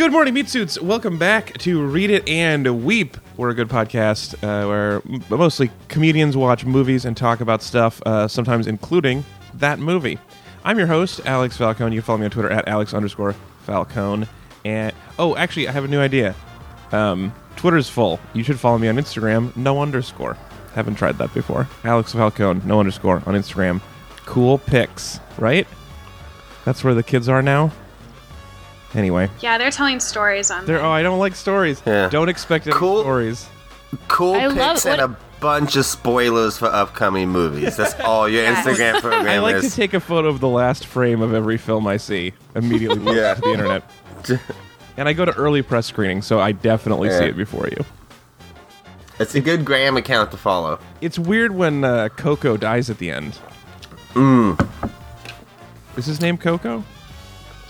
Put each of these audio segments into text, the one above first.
Good morning, meat suits. Welcome back to Read It and Weep. We're a good podcast uh, where m- mostly comedians watch movies and talk about stuff, uh, sometimes including that movie. I'm your host, Alex Falcone. You can follow me on Twitter at Alex underscore Falcone. And oh, actually, I have a new idea. Um, Twitter's full. You should follow me on Instagram, no underscore. Haven't tried that before. Alex Falcone, no underscore on Instagram. Cool pics, right? That's where the kids are now. Anyway, Yeah, they're telling stories on they're there. oh, I don't like stories. Yeah. Don't expect any Cool. stories. Cool I love- pics and what- a bunch of spoilers for upcoming movies. That's all your Yes. Instagram program I like to is. take a photo of the last frame of every film I see, immediately post it Yeah. to the internet. And I go to early press screening, so I definitely see Yeah. it before you. it's a good Graham account to follow. It's weird when uh, Coco dies at the end. Mm. Is his name Coco?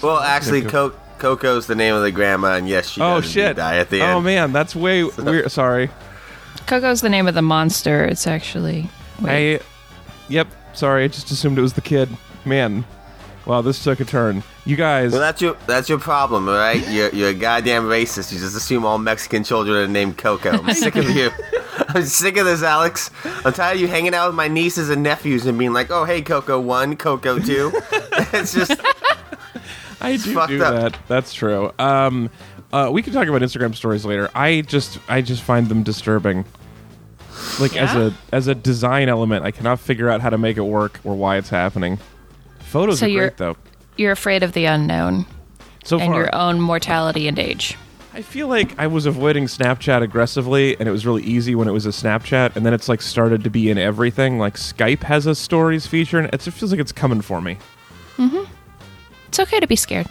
Well, actually, Coco. Co- Coco's the name of the grandma, and yes, she Oh does shit! die at the oh, end. Oh man, that's way weird. Sorry, Coco's the name of the monster. It's actually. Wait. I. Yep, sorry. I just assumed it was the kid. Man, wow, this took a turn. You guys, Well, that's your that's your problem, all right? You're you're a goddamn racist. You just assume all Mexican children are named Coco. I'm sick of you. I'm sick of this, Alex. I'm tired of you hanging out with my nieces and nephews and being like, "Oh, hey, Coco one, Coco two. it's just I do do up. that. That's true. Um, uh, we can talk about Instagram stories later. I just, I just find them disturbing. Like as a as a design element, I cannot figure out how to make it work or why it's happening. Photos So are you're- great though. You're afraid of the unknown So and far, your own mortality and age. I feel like I was avoiding Snapchat aggressively, and it was really easy when it was a Snapchat, and then it's like started to be in everything. Like Skype has a stories feature, and it feels like it's coming for me. It's okay to be scared.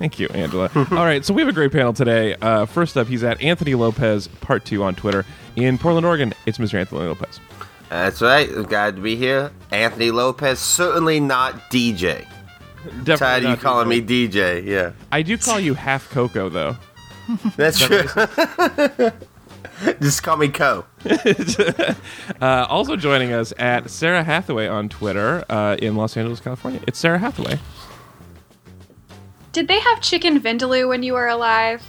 Thank you, Angela. All right, so we have a great panel today. Uh, first up, he's at Anthony Lopez, part two on Twitter. In Portland, Oregon, it's Mr. Anthony Lopez. that's right. Glad to be here. Anthony Lopez, certainly not DJ. Definitely Tired of you not calling me DJ. Yeah, I do call you half Coco, though. that's true. just call me Co. Uh, also joining us at Sarah Hathaway on Twitter uh, in Los Angeles, California. It's Sarah Hathaway. Did they have chicken vindaloo when you were alive?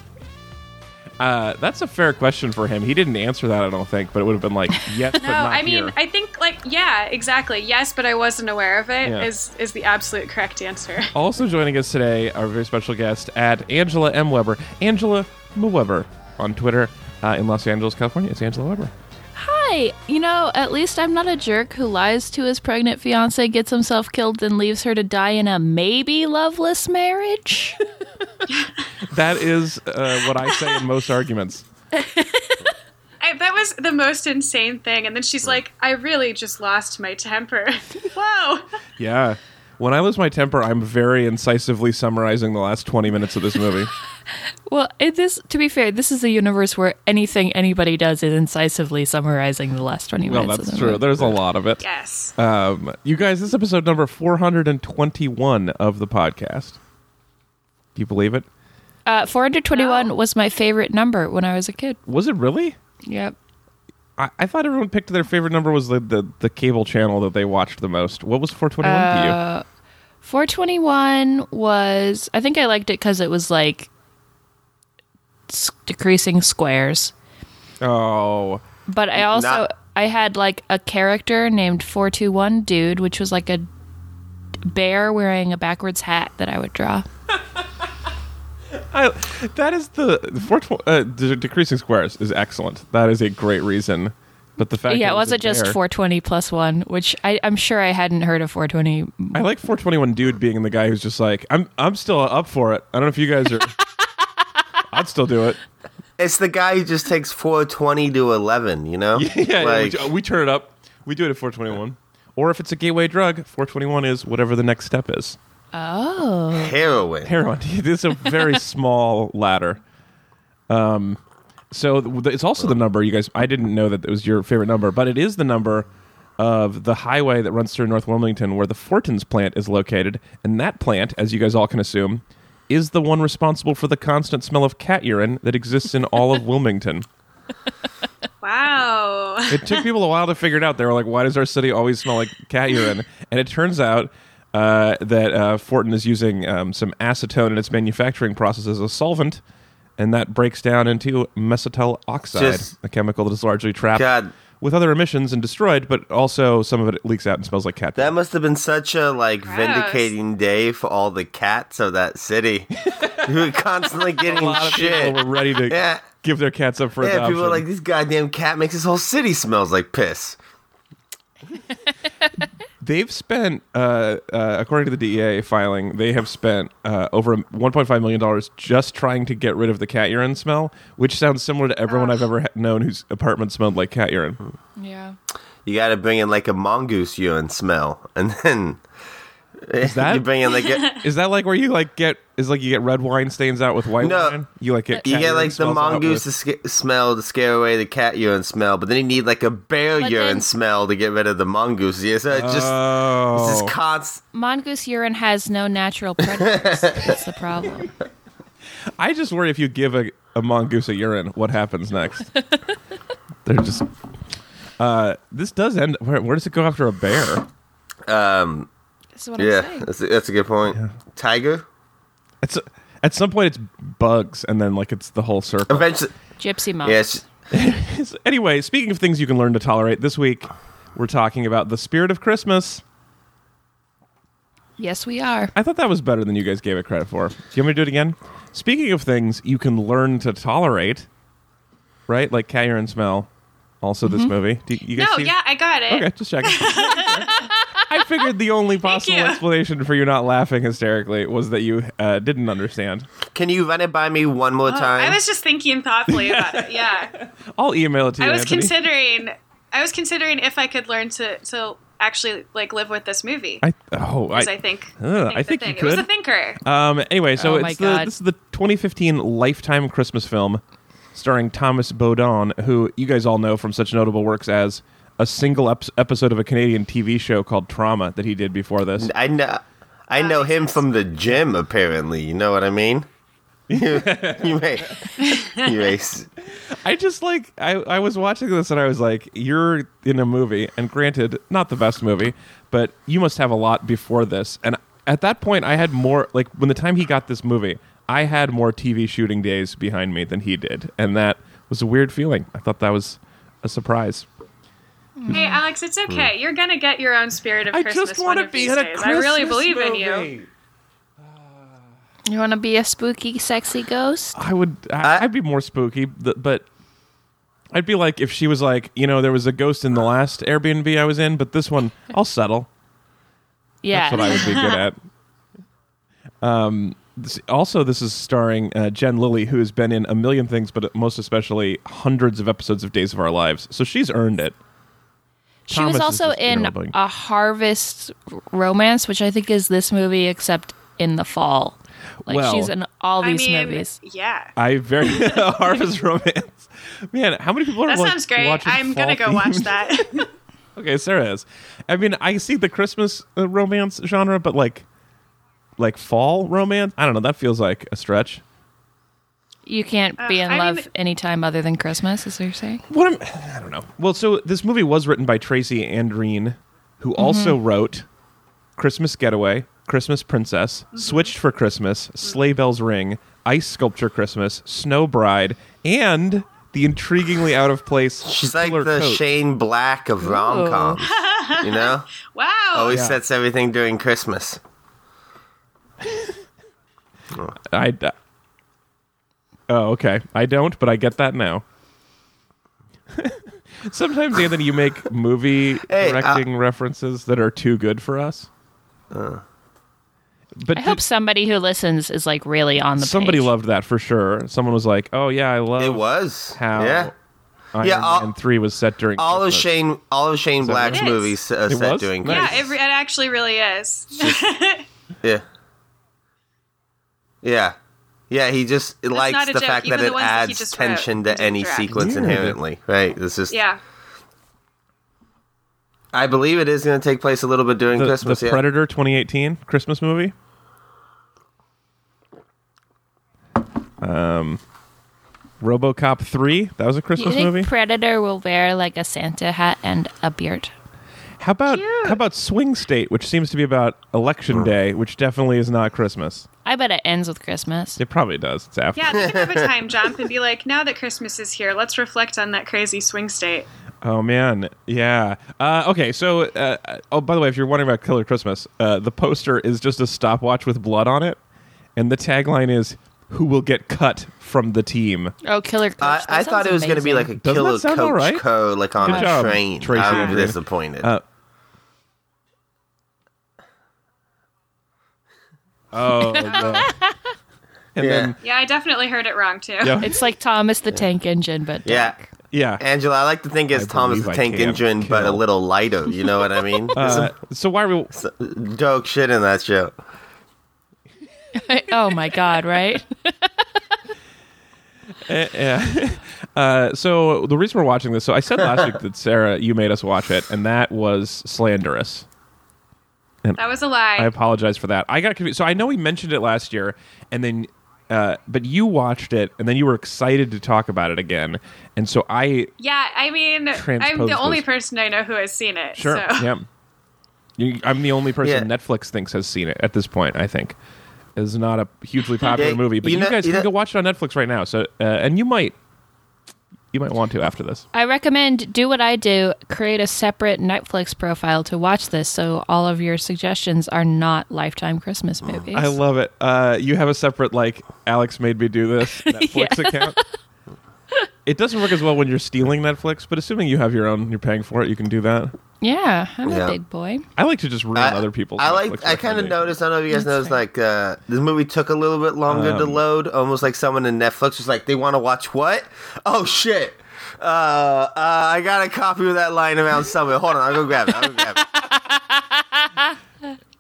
Uh, that's a fair question for him. He didn't answer that, I don't think, but it would have been like, yes, but No, not I mean, here. I think like yeah, exactly. Yes, but I wasn't aware of it. Is Yeah. is the absolute correct answer. Also joining us today, our very special guest at Angela M. Weber. Angela M. Weber on Twitter uh, in Los Angeles, California. It's Angela Weber. Hi. You know, at least I'm not a jerk who lies to his pregnant fiance, gets himself killed, then leaves her to die in a maybe loveless marriage. That is uh, what I say in most arguments. I, that was the most insane thing. And then she's like, "I really just lost my temper." Whoa. Yeah. When I lose my temper, I'm very incisively summarizing the last 20 minutes of this movie. Well, it, this, to be fair, this is a universe where anything anybody does is incisively summarizing the last 20 well, minutes. that's true. There's a lot of it. Yes. Um, you guys, this is episode number 421 of the podcast. Do you believe it? Uh, 421 Wow. was my favorite number when I was a kid. Was it really? Yep. I, I thought everyone picked their favorite number was the, the, the cable channel that they watched the most. What was 421 to you? Uh, 421 was, I think I liked it because it was like s- decreasing squares. Oh, But I also, Not- I had like a character named 421 Dude, which was like a bear wearing a backwards hat that I would draw. I, that is the, the 420 uh, de- decreasing squares is excellent. That is a great reason. But the fact yeah, it wasn't just bear- 420 plus one, which I, I'm sure I hadn't heard of 420. I like 421 dude being the guy who's just like, I'm I'm still up for it. I don't know if you guys are. I'd still do it. It's the guy who just takes 420 to 11. You know? Yeah, Like, we, we turn it up. We do it at 421. Or if it's a gateway drug, 421 is whatever the next step is. Oh. heroin. Heroin. This is a very small ladder. Um, so th- it's also the number you guys. I didn't know that it was your favorite number, but it is the number of the highway that runs through North Wilmington, where the Fortron's plant is located, and that plant, as you guys all can assume, is the one responsible for the constant smell of cat urine that exists in all of Wilmington. Wow. It took people a while to figure it out. They were like, "Why does our city always smell like cat urine?" And it turns out uh, that uh, Fortron is using um, some acetone in its manufacturing process as a solvent, and that breaks down into mesityl oxide, Just- a chemical that is largely trapped God. With other emissions and destroyed, but also some of it leaks out and smells like cat. That must have been such a like Gross. vindicating day for all the cats of that city who were constantly getting a lot of shit. people were ready to Yeah. give their cats up for Yeah, adoption. people are like, this goddamn cat makes this whole city smells like piss. They've spent, uh, uh, according to the DEA filing, they have spent uh, over $1.5 million just trying to get rid of the cat urine smell, which sounds similar to everyone I've ever known whose apartment smelled like cat urine. Yeah. You got to bring in like a mongoose urine smell, and then that- you bring in like a, Is that like where you like get is like you get red wine stains out with white No. wine? You like get you get like the smells out mongoose to with- sca- smell to scare away the cat urine smell, but then you need like a bear But urine then- smell to get rid of the mongoose. Yeah, so it just oh. it's just const- Mongoose urine has no natural predators. That's the problem. I just worry if you give a, a mongoose a urine, what happens next? They're just. Uh, this does end. Where, where does it go after a bear? Um, That's what I'm yeah, saying. that's a, that's a good point. Tiger. It's at some point it's bugs, and then like it's the whole circle. Eventually, Gypsy moms. yes. anyway, speaking of things you can learn to tolerate, this week we're talking about the spirit of Christmas. Yes, we are. I thought that was better than you guys gave it credit for. Do you want me to do it again? Speaking of things you can learn to tolerate, right? Like cat urine smell. Also, this mm-hmm. movie. Do you, you guys No, see? yeah, I got it. Okay, just checking. I figured the only possible you. explanation for you not laughing hysterically was that you uh, didn't understand. Can you run it by me one more Oh, time? I was just thinking thoughtfully about it. Yeah, I'll email it to you. I was Anthony. considering. I was considering if I could learn to to actually like live with this movie. I oh I, I, think, Ugh, I the think you thing. It was could. a thinker. Um. Anyway, so Oh it's the God. this is the 2015 Lifetime Christmas film, starring Thomas Beaudoin, who you guys all know from such notable works as a single ep- episode of a Canadian TV show called Trauma that he did before this. I know. I know him from the gym. Apparently, you know what I mean. you, you may, you may. s- I just like I, I was watching this and I was like, you're in a movie, and granted, not the best movie, but you must have a lot before this. And at that point, I had more like when the time he got this movie, I had more TV shooting days behind me than he did, and that was a weird feeling. I thought that was a surprise. Hey, Alex, it's okay. You're gonna get your own spirit of I Christmas just one want to of be these in a days. Christmas I really believe in you. movie. You want to be a spooky, sexy ghost? I would. I, I- I'd be more spooky, th- but I'd be like if she was like, you know, there was a ghost in the last Airbnb I was in, but this one, I'll settle. Yeah. That's what I would be good at. Um, this, also, this is starring uh, Jen Lilley, who has been in a million things, but most especially hundreds of episodes of Days of Our Lives. So she's earned it. She Thomas was also just in irrelevant. a Harvest Romance, which I think is this movie, except in the fall. Like Well- she's in all I these mean, movies. yeah. I very Harvest Romance. Man, how many people are That like, sounds great. watching I'm gonna go fall watch that. Okay, Sarah is. I mean, I see the Christmas uh, romance genre, but like, like fall romance. I don't know. That feels like a stretch. You can't be Uh, in I love mean- anytime other than Christmas, is what you're saying? What am I don't know. Well, so this movie was written by Tracy Andreen, who mm-hmm. also wrote Christmas Getaway, Christmas Princess, mm-hmm. Switched for Christmas, mm. Sleigh Bells Ring, Ice Sculpture Christmas, Snow Bride, and the intriguingly out of place. She's like the Coat. Shane Black of rom coms. You know, wow. always Yeah. sets everything during Christmas. I. d- oh, okay. I don't, but I get that now. Sometimes, Anthony, you make movie Hey, uh, directing references that are too good for us. but I hope somebody who listens is like really on the somebody page. loved that for sure. Someone was like, "Oh yeah, I love It was. how yeah. Iron Yeah, all- Man three was set during All of Christmas. Shane, all of Shane Black's right? It is. movies uh, It set was? during Nice. yeah, it, re- it actually really is. Yeah. Yeah. Yeah, he just likes the joke. fact Even that the it ones that adds tension to any direct. sequence Weird. inherently, right? This is yeah. I believe it is going to take place a little bit during the, Christmas. the yeah. Predator 2018 Christmas movie. Um, RoboCop 3. That was a You Christmas think movie. Predator will wear like a Santa hat and a beard? How about Cute. how about Swing State, which seems to be about election day, which definitely is not Christmas. I bet it ends with Christmas. It probably does. It's after. Yeah, they can have a time jump and be like, now that Christmas is here, let's reflect on that crazy swing state. Oh man, yeah. Uh, okay, so uh, oh, by the way, if you're wondering about Killer Christmas, uh, the poster is just a stopwatch with blood on it, and the tagline is "Who will get cut from the team?" Oh, Killer Coach. I, I thought it was going to be like a Doesn't killer coach all right? code, like on Good a job, train. Tracy I'm Andrew. disappointed. Oh, no. and Yeah. then Yeah, I definitely heard it wrong too. yeah, It's like Thomas the Tank Engine, but yeah. dark. yeah. Angela, I like to think it's I Thomas believe the I Tank can Engine, but a kill. little lighter. You know what I mean? Uh, so why are we? There's joke shit in that show. oh my god, right? Uh, yeah. Uh, so the reason we're watching this, so I said last week that Sarah, you made us watch it, and that was slanderous. That was a lie. I apologize for that. I got confused. So I know we mentioned it last year, and then, uh, but you watched it, and then you were excited to talk about it again, and so I yeah, I mean, I'm the only those- person I know who has seen it. sure, So. yeah. You, I'm the only person Yeah. Netflix thinks has seen it at this point. I think is not a hugely popular Yeah, movie, but you you, know- guys you can know- go watch it on Netflix right now. So, uh, and you might, you might want to after this. I recommend do what I do, create a separate Netflix profile to watch this so all of your suggestions are not lifetime Christmas movies. I love it. Uh, you have a separate like Alex made me do this Netflix account. It doesn't work as well when you're stealing Netflix, but assuming you have your own, you're paying for it, you can do that. yeah, I'm Yeah. a big boy. I like to just ruin I, other people's. I like. Netflix I kind of recommendations. noticed. I don't know if you guys That's noticed. fair. Like uh, this movie took a little bit longer to Um, load. Almost like someone in Netflix was like, they want to watch what? Oh shit! Uh, uh, I got a copy of that line around somewhere. Hold on, I'll go grab it. I'll go grab it.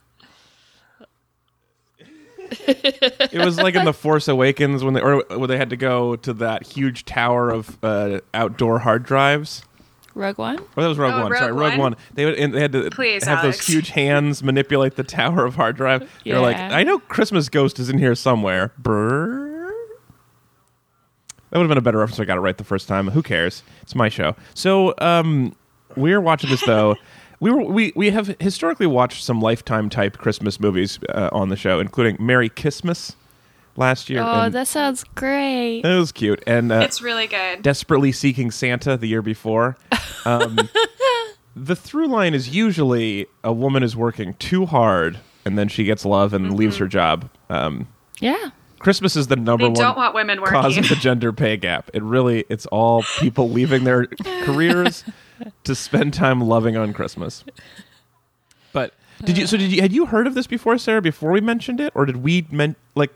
It was like in the Force Awakens when they or when they had to go to that huge tower of uh, outdoor hard drives. Rogue One? Or that was Rogue Oh, One. Rogue Sorry, Rogue One? One. They, would, and they had to Please, have Alex. those huge hands manipulate the tower of hard drive. They're like, I know Christmas Ghost is in here somewhere. Brrr. That would have been a better reference if I got it right the first time. Who cares? It's my show. So um, we're watching this though. We were we we have historically watched some lifetime type Christmas movies uh, on the show, including Merry Christmas last year. Oh, that sounds great. it was cute. And uh, It's really good. desperately seeking Santa the year before. Um, the through line is usually a woman is working too hard and then she gets love and leaves her job. Um, Yeah. Christmas is the number They one don't want women cause of the gender pay gap. It really, it's all people leaving their careers to spend time loving on Christmas. But did you? So did you? Had you heard of this before, Sarah? Before we mentioned it, or did we meant like?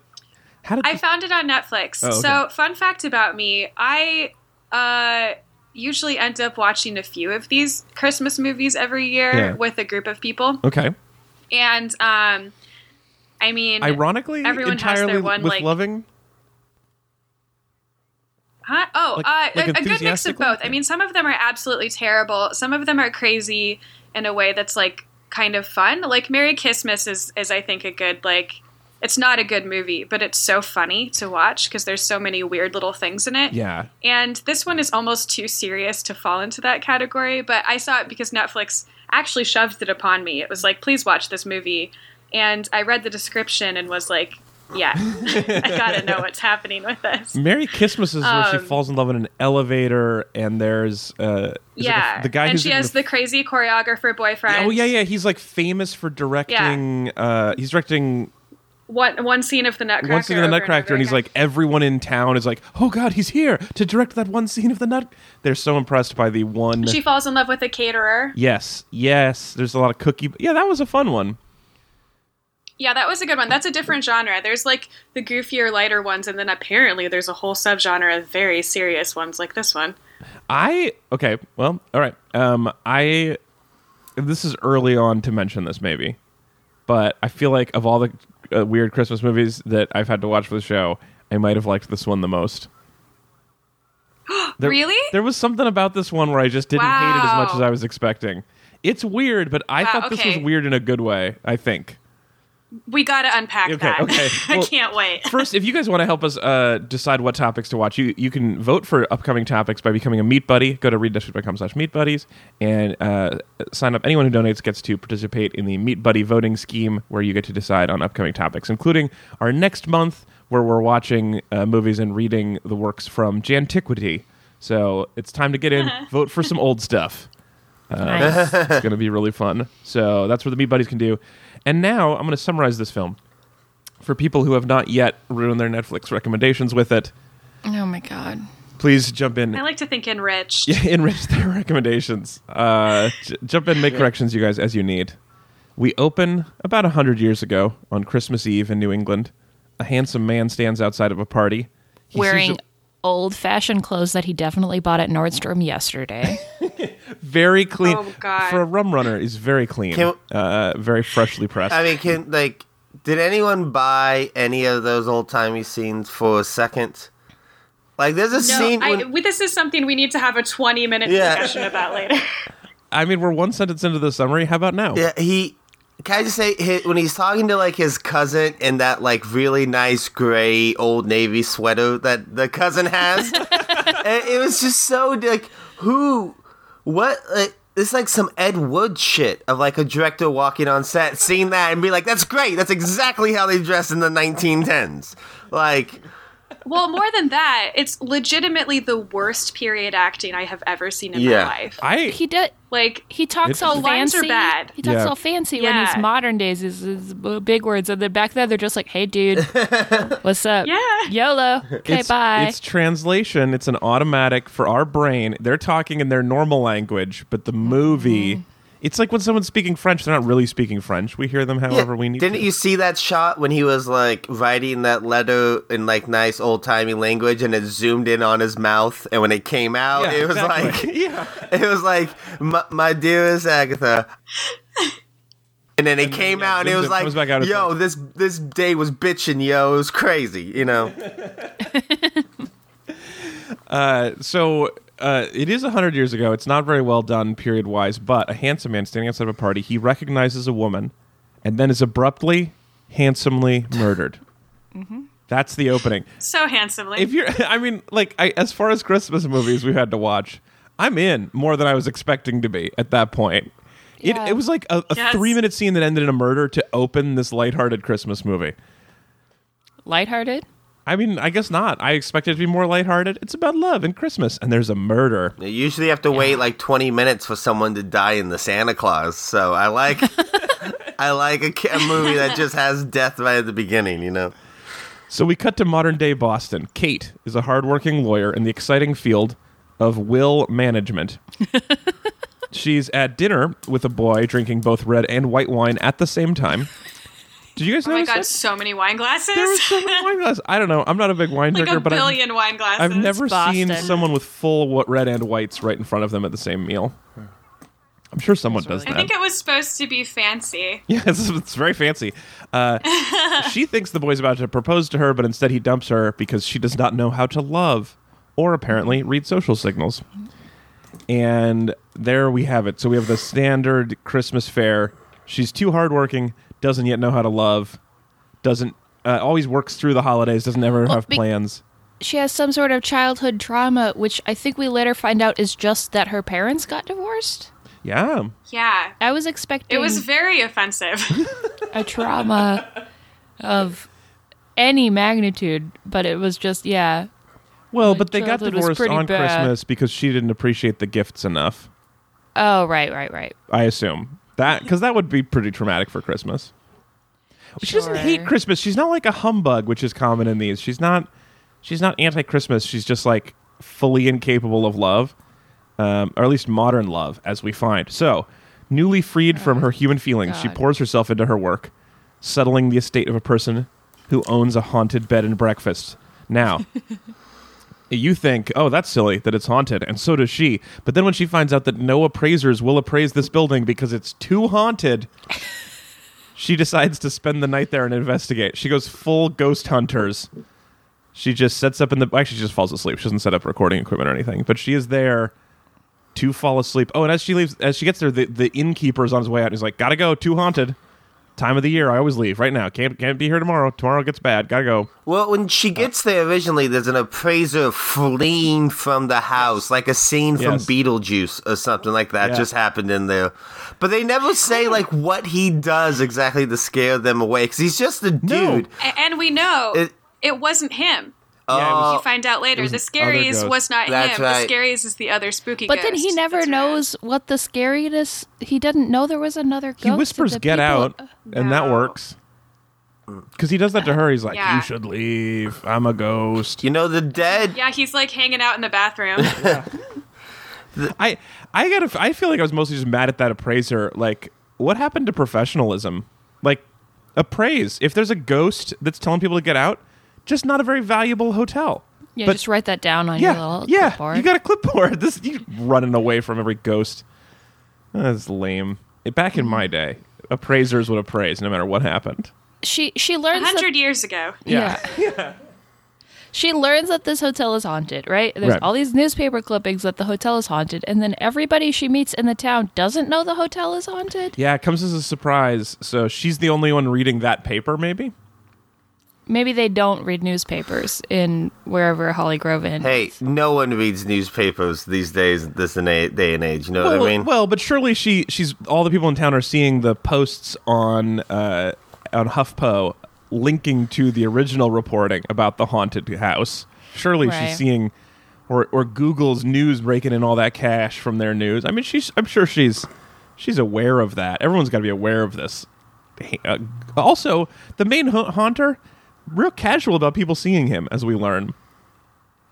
How did I this- found it on Netflix. Oh, okay. So, fun fact about me, I uh, usually end up watching a few of these Christmas movies every year Yeah. with a group of people. okay? And um, I mean, Ironically, everyone has their one, with like- loving. Huh? Oh, Like- uh, like a, a good mix of both. I mean, some of them are absolutely terrible. Some of them are crazy in a way that's like kind of fun. Like Merry Christmas is is I think a good like. It's not a good movie, but it's so funny to watch because there's so many weird little things in it. Yeah, And this one is almost too serious to fall into that category, but I saw it because Netflix actually shoved it upon me. It was like, please watch this movie. And I read the description and was like, yeah, I gotta know what's happening with this. Merry Christmas is where she Um, falls in love in an elevator, and there's uh, it the- Yeah. the, guy and she has the, crazy choreographer boyfriend. oh yeah yeah he's like famous for directing. Uh, he's directing One, one scene of the Nutcracker. one scene of the Nutcracker, and he's like everyone in town is like, oh god, he's here to direct that one scene of the Nut. They're so impressed by the one. She falls in love with a caterer. yes, yes. There's a lot of cookie. Yeah, that was a fun one. Yeah, that was a good one. That's a different genre. There's like the goofier, lighter ones, and then apparently there's a whole subgenre of very serious ones like this one. I okay. Well, all right. Um, I this is early on to mention this maybe, but I feel like of all the uh, weird Christmas movies that I've had to watch for the show, I might have liked this one the most. There- Really? There was something about this one where I just didn't hate it as much as I was expecting. It's weird, but I Wow, thought this was weird in a good way. I think. We got to unpack Okay, that. okay. I can't wait. First, if you guys want to help us uh, decide what topics to watch, you, you can vote for upcoming topics by becoming a Meat Buddy. Go to readdistrict.com slash Meat Buddies and uh, sign up. Anyone who donates gets to participate in the Meat Buddy voting scheme where you get to decide on upcoming topics, including our next month where we're watching uh, movies and reading the works from Jantiquity. So it's time to get in, vote for some old stuff. Nice. It's going to be really fun. So that's what the Meat Buddies can do. And now I'm going to summarize this film for people who have not yet ruined their Netflix recommendations with it. oh my god. Please jump in, I like to think enriched. yeah, enrich their recommendations. Uh, j- jump in, make corrections, you guys, as you need. We open about a hundred years ago on Christmas Eve in New England. A handsome man stands outside of a party. He Wearing a- old fashioned clothes that he definitely bought at Nordstrom yesterday. very clean Oh, God. for a rum runner. Is very clean, Can- uh, very freshly pressed. I mean, can like, did anyone buy any of those old timey scenes for a second? Like, there's a No, scene. I, when- we- this is something we need to have a 20 minute Yeah. discussion about later. I mean, we're one sentence into the summary. How about now? Yeah, he. Can I just say when he's talking to like his cousin in that like really nice gray old navy sweater that the cousin has, it was just so like who, what like it's like some Ed Wood shit of like a director walking on set, seeing that and be like, "That's great. That's exactly how they dressed in the 1910s." Like, well, more than that, it's legitimately the worst period acting I have ever seen in Yeah. my life. I he did. Like, He talks It's- all The are fancy. bad. He talks Yeah. all fancy when he's modern days. Is, is big words, and then back then they're just like, "Hey, dude, what's up? Yeah. YOLO. Okay, it's, bye." It's translation. It's an automatic for our brain. They're talking in their normal language, but the movie, mm-hmm. It's like when someone's speaking French, they're not really speaking French. We hear them however we need. Didn't to. you see that shot when he was like writing that letter in like nice old timey language and it zoomed in on his mouth and when it came out Yeah, it was exactly. like yeah. it was like my, my dearest Agatha. And then it came yeah, out and it was in, like, out, yo, this this day was bitching, yo. It was crazy, you know. Uh, so uh, it is 100 years ago. It's not very well done period wise, but a handsome man standing outside of a party, he recognizes a woman and then is abruptly, handsomely murdered. That's the opening. so handsomely. if you're i mean like I, as far as christmas movies we've had to watch i'm in more than i was expecting to be at that point it, it was like a, a Yes. three minute scene that ended in a murder to open this lighthearted christmas movie Lighthearted. I mean i guess not. I expected it to be more lighthearted. It's about love and christmas and there's a murder. You usually have to wait like 20 minutes for someone to die in the Santa Claus. So I like I like a, a movie that just has death right at the beginning, you know. so we cut to modern day boston. Kate is a hardworking lawyer in the exciting field of will management. She's at dinner with a boy drinking both red and white wine at the same time did you guys oh my notice god, that? so many wine glasses. There were so many wine glasses. I don't know. I'm not a big wine like drinker, a but I've, wine glasses. I've never seen someone with full red and whites right in front of them at the same meal. I'm sure someone does I think it was supposed to be fancy. yeah, it's, it's very fancy. Uh, she thinks the boy's about to propose to her, but instead he dumps her because she does not know how to love or apparently read social signals. And there we have it. So we have the standard Christmas fare. She's too hardworking, doesn't yet know how to love, doesn't uh, always works through the holidays, doesn't ever have be- plans. She has some sort of childhood trauma, which I think we later find out is just that her parents got divorced. Yeah. Yeah. I was expecting It was very offensive. a trauma of any magnitude, but it was just yeah. Well, My but they got divorced on bad. Christmas because she didn't appreciate the gifts enough. Oh right, right, right. I assume that because that would be pretty traumatic for Christmas. She doesn't hate Christmas. She's not like a humbug, which is common in these. She's not. She's not anti-Christmas. She's just like fully incapable of love, um, or at least modern love, as we find. So, newly freed from her human feelings, she God. pours herself into her work, settling the estate of a person who owns a haunted bed and breakfast. Now. You think, oh, that's silly that it's haunted, and so does she. But then when she finds out that no appraisers will appraise this building because it's too haunted, she decides to spend the night there and investigate. She goes full ghost hunters. She just sets up in the actually she just falls asleep. She doesn't set up recording equipment or anything, but she is there to fall asleep. Oh, and as she leaves, as she gets there, the, the innkeeper is on his way out. and He's like, "Gotta go, too haunted." Time of the year. I always leave right now. Can't can't be here tomorrow. Tomorrow gets bad. Gotta go. Well, when she gets there originally, there's an appraiser fleeing from the house, like a scene from Yes. Beetlejuice or something like that Yeah. just happened in there. But they never say like what he does exactly to scare them away because he's just a dude. A- and we know It- it, wasn't him. Yeah, was- uh, You find out later. The other scaries was not That's him. right. The scaries is the other spooky But then he never That's right. knows what the scariness. He didn't know there was another ghost. He whispers, "Get people- out," and that works. Because he does that to her. He's like, Yeah. "You should leave. I'm a ghost." You know, the dead. Yeah, he's like hanging out in the bathroom. I I gotta. I feel like I was mostly just mad at that appraiser. Like, what happened to professionalism? Like, appraise. If there's a ghost that's telling people to get out, just not a very valuable hotel. Yeah, But- just write that down on your Yeah, little yeah. clipboard. You got a clipboard. This you running away from every ghost. That's lame. Back in my day, appraisers would appraise no matter what happened. she she A learns that hundred years ago. Yeah. She learns that this hotel is haunted, right? There's Right. all these newspaper clippings that the hotel is haunted, and then everybody she meets in the town doesn't know the hotel is haunted. Yeah, it comes as a surprise. So she's the only one reading that paper, maybe. Maybe they don't read newspapers in wherever Holly Grove Inn. Hey, no one reads newspapers these days, this and a- day and age. You know well, what I mean? well, but surely she she's all the people in town are seeing the posts on uh, on HuffPo linking to the original reporting about the haunted house. Surely Right. she's seeing or or Google's news breaking in all that cash from their news. I mean, she's I'm sure she's she's aware of that. Everyone's got to be aware of this. Uh, also, the main ha- haunter, real casual about people seeing him, as we learn.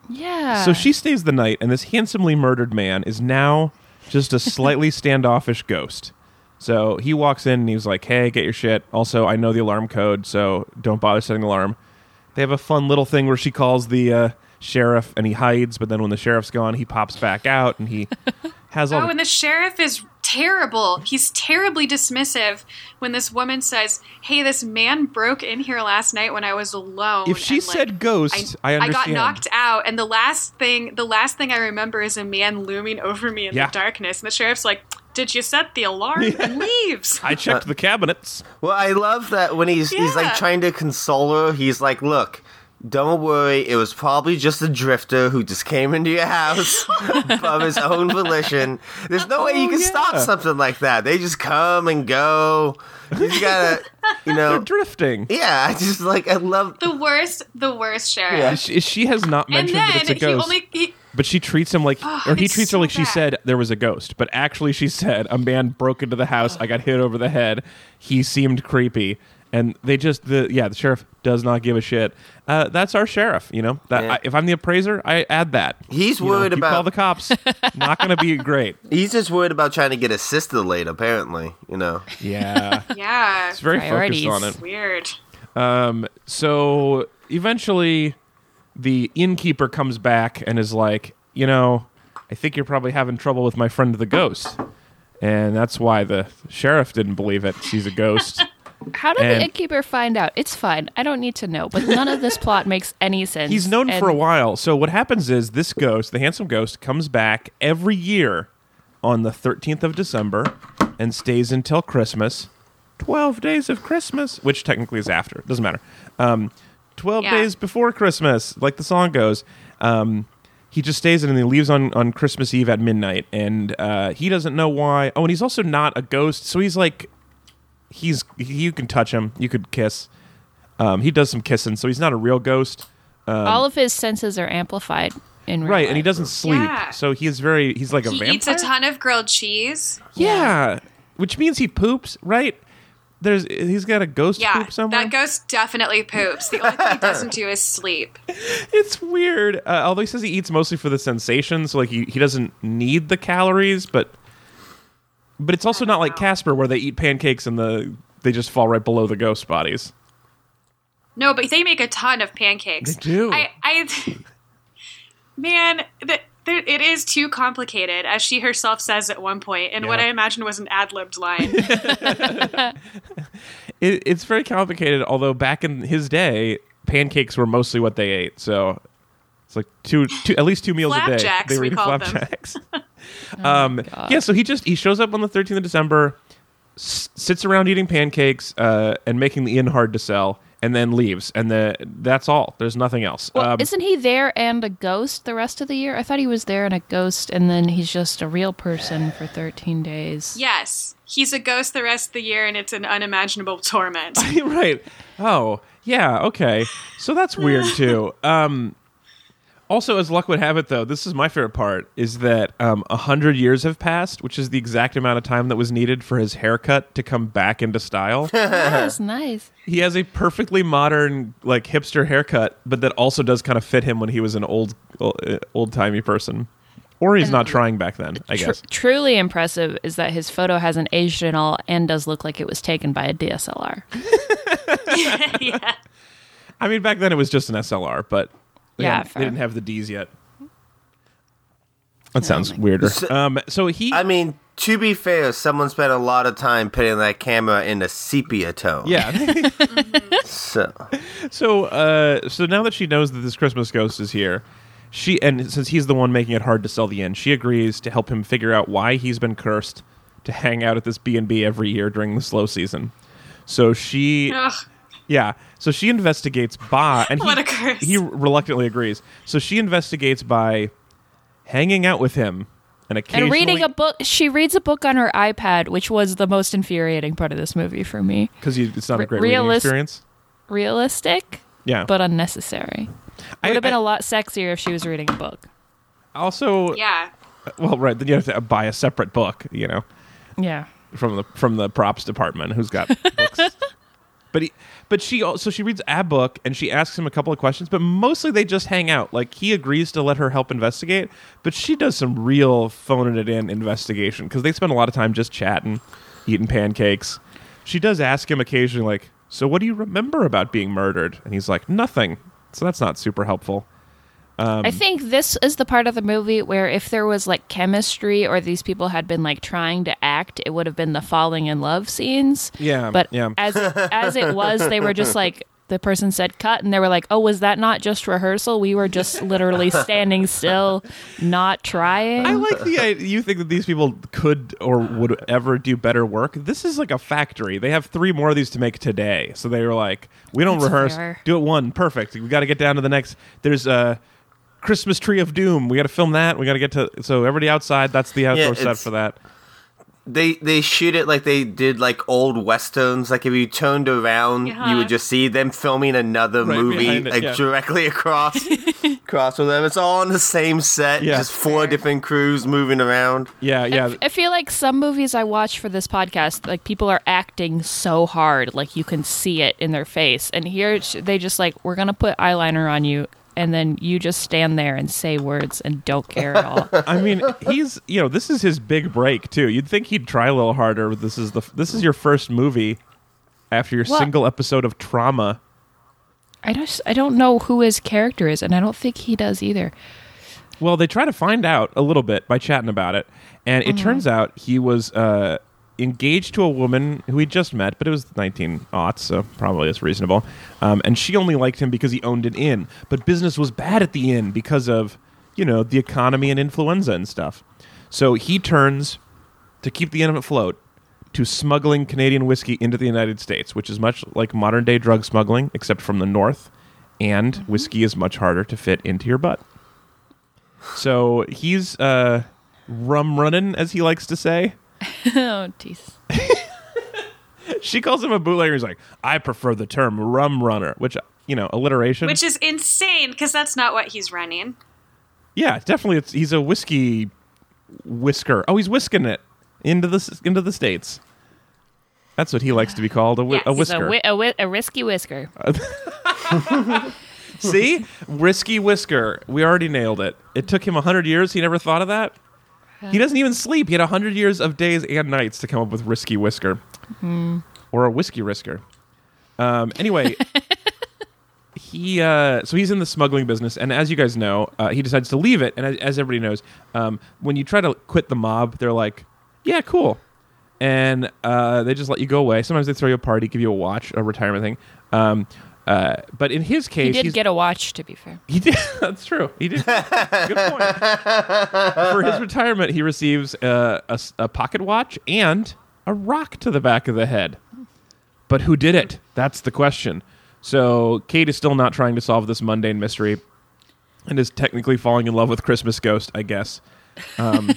Yeah. So she stays the night, and this handsomely murdered man is now just a slightly standoffish ghost. So he walks in and he's like, "Hey, get your shit." Also, I know the alarm code, so don't bother setting the alarm. They have a fun little thing where she calls the uh, sheriff, and he hides. But then when the sheriff's gone, he pops back out, and he has all. Oh, the- and the sheriff is terrible. He's terribly dismissive when this woman says, "Hey, this man broke in here last night when I was alone." if she and, like, said ghost, I, I got knocked out, and the last thing, the last thing I remember is a man looming over me in Yeah. the darkness, and the sheriff's like, "Did you set the alarm?" and leaves. I checked uh, the cabinets. Well, I love that when he's he's like trying to console her. He's like, "Look, don't worry. It was probably just a drifter who just came into your house of his own volition. There's no way you Oh, can yeah. stop something like that. They just come and go. You just gotta, you They're know." drifting. Yeah, I just like I love. The worst, the worst sheriff. She, she has not And mentioned then that it's a he ghost. only he, But she treats him like, oh, or he it's treats her so like she said there was a ghost. But actually, she said a man broke into the house. I got hit over the head. He seemed creepy, and they just the yeah the sheriff does not give a shit. Uh, that's our sheriff. You know that Yeah. I, if I'm the appraiser, I add that. He's You know, worried you about. call the cops. not going to be great. he's just worried about trying to get his sister laid. Apparently, you know. Yeah, yeah, it's very Priorities. focused on it. weird. Um, so eventually, the innkeeper comes back and is like, you know, I think you're probably having trouble with my friend the ghost, and that's why the sheriff didn't believe it. She's a ghost. How did and- the innkeeper find out? It's fine. I don't need to know. But none of this plot makes any sense. He's known And for a while. So what happens is this ghost, the handsome ghost, comes back every year on the 13th of December and stays until Christmas. 12 days of Christmas, which technically is after. Doesn't matter. Um, 12 Yeah. days before Christmas, like the song goes. Um, he just stays in and he leaves on, on Christmas Eve at midnight. And uh, he doesn't know why. Oh, and he's also not a ghost. So he's like, he's he, you can touch him, you could kiss. Um, he does some kissing, so he's not a real ghost. all of his senses are amplified in real right and he doesn't sleep Yeah. so he's very he's like a vampire. He vampire eats a ton of grilled cheese. yeah which means he poops right there's he's got a ghost Yeah, poop somewhere that ghost definitely poops. The only thing he doesn't do is sleep. it's weird uh, although he says he eats mostly for the sensation so like he, he doesn't need the calories but but it's also not like casper where they eat pancakes and the they just fall right below the ghost bodies No, but they make a ton of pancakes. They do. I, I man, the, there, it is too complicated, as she herself says at one point, in what I imagine was an ad libbed line. it, it's very complicated although back in his day pancakes were mostly what they ate so it's like two, two at least two meals a day they were we eating called them. flapjacks um, yeah so he just he shows up on the 13th of december s- sits around eating pancakes uh, and making the inn hard to sell, and then leaves. And the that's all. There's nothing else. Well, Um, isn't he there and a ghost the rest of the year? I thought he was there and a ghost, and then he's just a real person for 13 days. Yes, he's a ghost the rest of the year, and it's an unimaginable torment. right. Oh, yeah. Okay. So that's weird too. Um, also, as luck would have it, though, this is my favorite part: is that um, a hundred years have passed, which is the exact amount of time that was needed for his haircut to come back into style. That's nice. he has a perfectly modern, like hipster haircut, but that also does kind of fit him when he was an old, old timey person, or he's not trying back then. I Tr- guess. truly impressive is that his photo hasn't aged at all and does look like it was taken by a DSLR. yeah. I mean, back then it was just an SLR, but they, Yeah, hadn't- they didn't have the D's yet. That sounds weirder. Um, so he, I mean, to be fair, someone spent a lot of time putting that camera in a sepia tone. yeah. So so, uh, so now that she knows that this Christmas ghost is here, she and since he's the one making it hard to sell the inn, she agrees to help him figure out why he's been cursed to hang out at this B and B every year during the slow season. So she, Ugh. Yeah, so she investigates by and he, What a curse. he reluctantly agrees. So she investigates by hanging out with him and And reading a book, she reads a book on her iPad, which was the most infuriating part of this movie for me. because it's not a Re- great reading experience. Realistic, Yeah, but unnecessary. I- Would have been I- a lot sexier if she was reading a book. also, Yeah. Uh, well, right. Then you have to buy a separate book, you know. Yeah. from the from the props department who's got books. But he, but she also she reads a book and she asks him a couple of questions, but mostly they just hang out. Like he agrees to let her help investigate, but she does some real phoning it in investigation because they spend a lot of time just chatting, eating pancakes. She does ask him occasionally, like, "So what do you remember about being murdered?" And he's like, "Nothing." So that's not super helpful. Um, I think this is the part of the movie where if there was like chemistry or these people had been like trying to act, it would have been the falling in love scenes. Yeah, But yeah. as as it was, they were just like the person said cut and they were like, "Oh, was that not just rehearsal? We were just literally standing still, not trying." I like the idea. You think that these people could or would ever do better work? This is like a factory. They have three more of these to make today. So they were like, we don't That's rehearse. fair. Do it one. Perfect. We got to get down to the next. There's a Christmas tree of doom. We got to film that. We got to get to. So everybody outside. That's the outdoor set for that. they they shoot it like they did like old westerns. Like if you turned around, you Uh-huh. would just see them filming another Right movie it, like yeah. directly across across from them. It's all on the same set. Yeah. Just four different crews moving around. Yeah, yeah. I feel like some movies I watch for this podcast, like people are acting so hard, like you can see it in their face. And here they just like, we're gonna put eyeliner on you, and then you just stand there and say words and don't care at all. I mean, he's you know this is his big break too. You'd think he'd try a little harder. but This is the this is your first movie after your Well- single episode of Trauma. I just I don't know who his character is, and I don't think he does either. Well, they try to find out a little bit by chatting about it, and it turns out he was uh, engaged to a woman who he just met, but it was 19 aughts, so probably it's reasonable. Um, and she only liked him because he owned an inn, but business was bad at the inn because of you know the economy and influenza and stuff. So he turns to keep the inn afloat to smuggling Canadian whiskey into the United States, which is much like modern day drug smuggling, except from the north, and whiskey is much harder to fit into your butt. So he's uh, rum running, as he likes to say. Oh, jeez. She calls him a bootlegger. He's like, I prefer the term rum runner, which you know, alliteration. Which is insane because that's not what he's running. yeah, definitely. It's he's a whiskey whisker. Oh, he's whisking it into the into the states. That's what he likes to be called, a, whi- Yes. a He's He's a, whisker. wi- a, wi- a risky whisker. See, risky whisker. We already nailed it. It took him hundred years. He never thought of that. He doesn't even sleep. He had hundred years of days and nights to come up with risky whisker, or a whiskey risker. Um, anyway, he uh, so he's in the smuggling business, and as you guys know, uh, he decides to leave it. And as, as everybody knows, um, when you try to quit the mob, they're like, "Yeah, cool," and uh, they just let you go away. Sometimes they throw you a party, give you a watch, a retirement thing. Um, uh, but in his case, He did get a watch, to be fair. he did. That's true. He did. Good point. For his retirement, he receives uh, a, a pocket watch and a rock to the back of the head. But who did it? That's the question. So Kate is still not trying to solve this mundane mystery and is technically falling in love with Christmas Ghost, I guess. Um,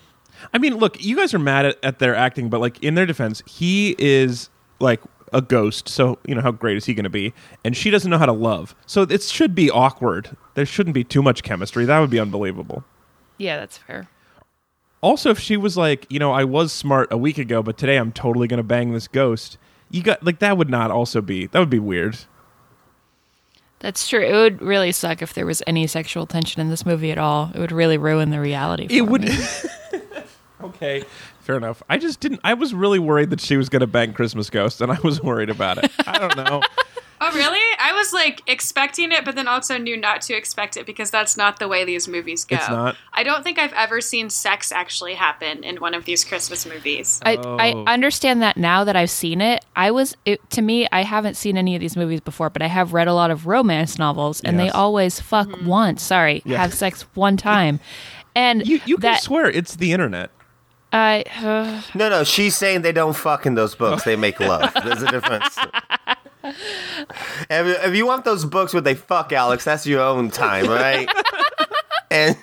I mean, look, you guys are mad at, at their acting, but like in their defense, he is like a ghost. So, you know, how great is he going to be? And she doesn't know how to love. So it should be awkward. There shouldn't be too much chemistry. That would be unbelievable. Yeah, that's fair. Also, if she was like, you know, I was smart a week ago, but today I'm totally going to bang this ghost, you got like that would not also be that would be weird. That's true. It would really suck if there was any sexual tension in this movie at all. It would really ruin the reality. It would. okay, fair enough. I just didn't. I was really worried that she was going to bang Christmas Ghost, and I was worried about it. I don't know. Oh, really? I was like expecting it, but then also knew not to expect it because that's not the way these movies go. It's not? I don't think I've ever seen sex actually happen in one of these Christmas movies. I, Oh. I understand that now that I've seen it. I was it, to me, I haven't seen any of these movies before, but I have read a lot of romance novels, and they always fuck mm-hmm. once. Sorry, Yeah. have sex one time, and You you can that swear it's the internet. I uh, No, no, she's saying they don't fuck in those books. They make love. There's a difference. if, if you want those books where they fuck, Alex, that's your own time, right? and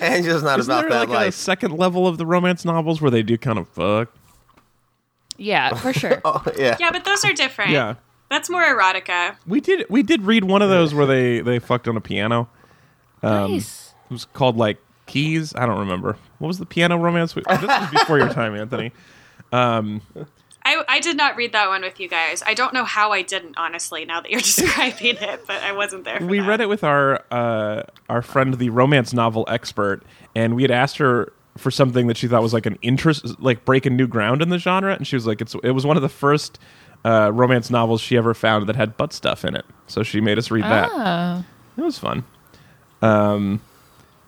and just not Isn't about there that like a life. second level of the romance novels where they do kind of fuck? yeah, for sure. Oh, yeah. Yeah, but those are different. Yeah, That's more erotica. we did we did read one of those where they they fucked on a piano. Um, nice. It was called like Keys. I don't remember. What was the piano romance? This was before your time, Anthony. I, I did not read that one with you guys. I don't know how I didn't, honestly, now that you're describing it, but I wasn't there. For we that. read it with our uh, our friend, the romance novel expert, and we had asked her for something that she thought was like an interest, like breaking new ground in the genre, and she was like, "It's it was one of the first uh, romance novels she ever found that had butt stuff in it." So she made us read that. Oh. It was fun. Um,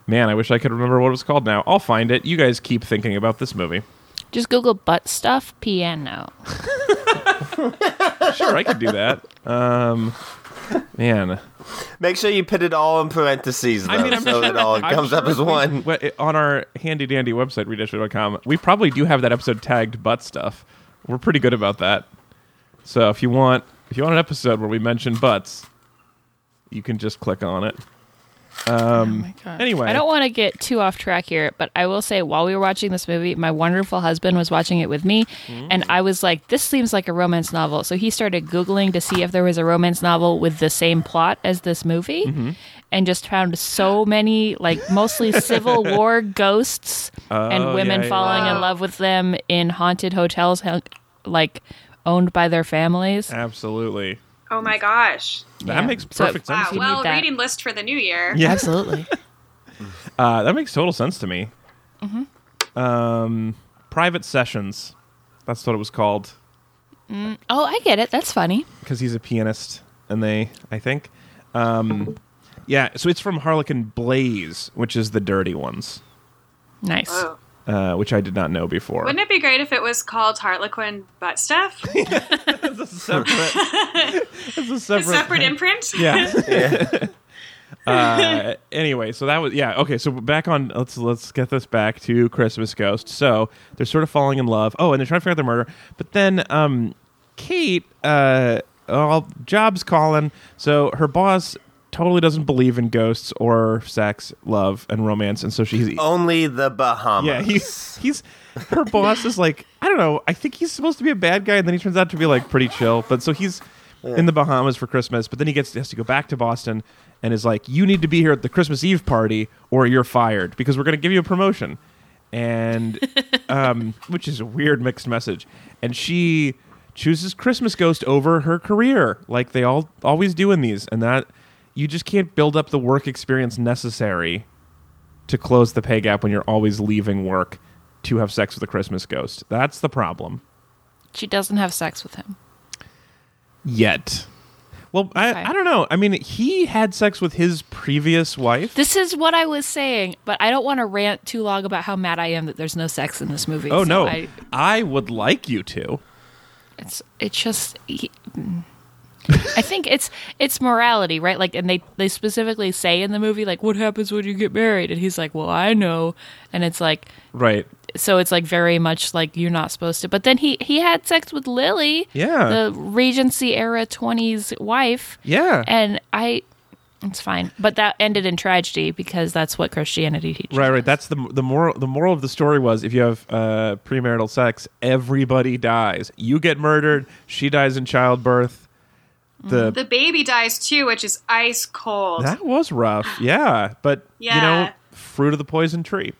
man, I wish I could remember what it was called now. I'll find it. You guys keep thinking about this movie. Just Google butt stuff piano. Sure, I could do that. Um, man, Make sure you put it all in parentheses, though, I mean, I'm so that all I'm comes up sure as we- one. we- on our handy dandy website, readisher.com, we probably do have that episode tagged butt stuff. We're pretty good about that. So if you want, if you want an episode where we mention butts, you can just click on it. Um, Anyway. I don't want to get too off track here, but I will say while we were watching this movie, my wonderful husband was watching it with me, and I was like, "This seems like a romance novel." So he started googling to see if there was a romance novel with the same plot as this movie, Mm-hmm. and just found so many like mostly Civil War ghosts Oh, and women yeah, yeah, falling yeah. in love with them in haunted hotels, like owned by their families. Absolutely. Oh my gosh. That Yeah. makes So- perfect sense. Wow. to me. you Well, that. reading list for the new year. Yeah. Absolutely. Uh, that makes total sense to me. Mm-hmm. Um, private sessions. That's what it was called oh, I get it. That's funny. because he's a pianist, and they, I think, um, yeah. So it's from Harlequin Blaze, which is the dirty ones, Nice. Oh. Uh, which I did not know before. Wouldn't it be great if it was called Harlequin Butt Stuff? it's a separate. it's a A separate. separate imprint? yeah. uh, anyway, so that was yeah. Okay, so back on. Let's let's get this back to Christmas Ghost. So they're sort of falling in love. Oh, and they're trying to figure out the murder. But then um, Kate, uh, all jobs calling. So her boss totally doesn't believe in ghosts or sex, love, and romance, and so she's Only the Bahamas. yeah, he's he's her boss is like I don't know. I think he's supposed to be a bad guy, and then he turns out to be like pretty chill. But so he's in the Bahamas for Christmas, but then he gets has to go back to Boston and is like, "You need to be here at the Christmas Eve party, or you're fired because we're going to give you a promotion." And um, which is a weird mixed message. And she chooses Christmas Ghost over her career, like they all always do in these, and that you just can't build up the work experience necessary to close the pay gap when you're always leaving work to have sex with a Christmas ghost. That's the problem. She doesn't have sex with him. Yet. Well, I, Okay. I don't know. I mean, he had sex with his previous wife. This is what I was saying, but I don't want to rant too long about how mad I am that there's no sex in this movie. oh so no, I, I would like you to. it's it's just. he- mm. I think it's it's morality, right? Like, and they they specifically say in the movie, like, what happens when you get married? And he's like, well, I know, and it's like, Right. so it's like very much like you're not supposed to. But then he he had sex with Lily, Yeah. the Regency era twenties wife, Yeah. and I. It's fine, but that ended in tragedy because that's what Christianity teaches. Right, right. That's the the moral. The moral of the story was if you have uh, premarital sex, everybody dies. You get murdered. She dies in childbirth. The The baby dies too, which is ice cold. that was rough. Yeah, but you know, fruit of the poison tree.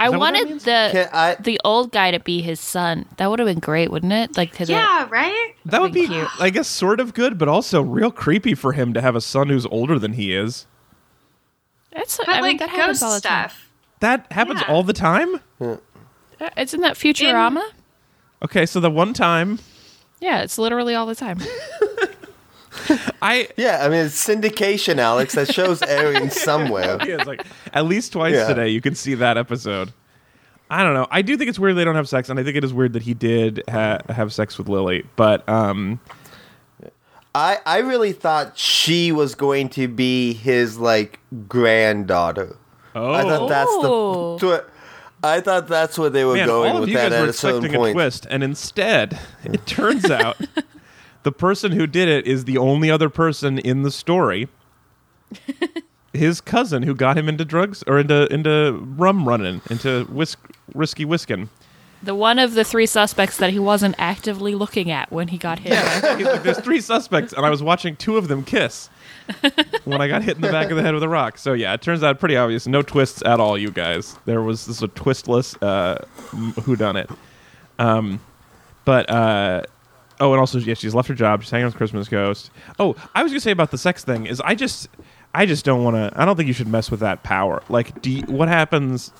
I that what that wanted the I- the old guy to be his son. That would have been great, wouldn't it? Like to the yeah, right? That would be, Thank you. I guess, sort of good, but also real creepy for him to have a son who's older than he is. That's But I mean like that happens all the time. That happens Yeah. all the time. Uh, Isn't that Futurama? Okay, so the one time yeah, it's literally all the time. I Yeah, I mean it's syndication, Alex. That show's airing somewhere. yeah, it's like at least twice Yeah. today you can see that episode. I don't know. I do think it's weird they don't have sex, and I think it is weird that he did ha- have sex with Lily. But um, I I really thought she was going to be his like granddaughter. oh, I thought that's Oh. the. tw- I thought that's where they were man, going all of with you that guys were at a certain expecting a point. twist, and instead, it turns out the person who did it is the only other person in the story. His cousin, who got him into drugs or into into rum running, into whisk, risky whisking. The one of the three suspects that he wasn't actively looking at when he got hit. Like, There's three suspects, and I was watching two of them kiss when I got hit in the back of the head with a rock. So yeah, it turns out pretty obvious. No twists at all, you guys. There was this is a twistless uh, who done it. Um, but uh, oh, and also yeah, she's left her job. She's hanging out with Christmas Ghost. Oh, I was gonna say about the sex thing is I just I just don't want to. I don't think you should mess with that power. Like, do you, what happens?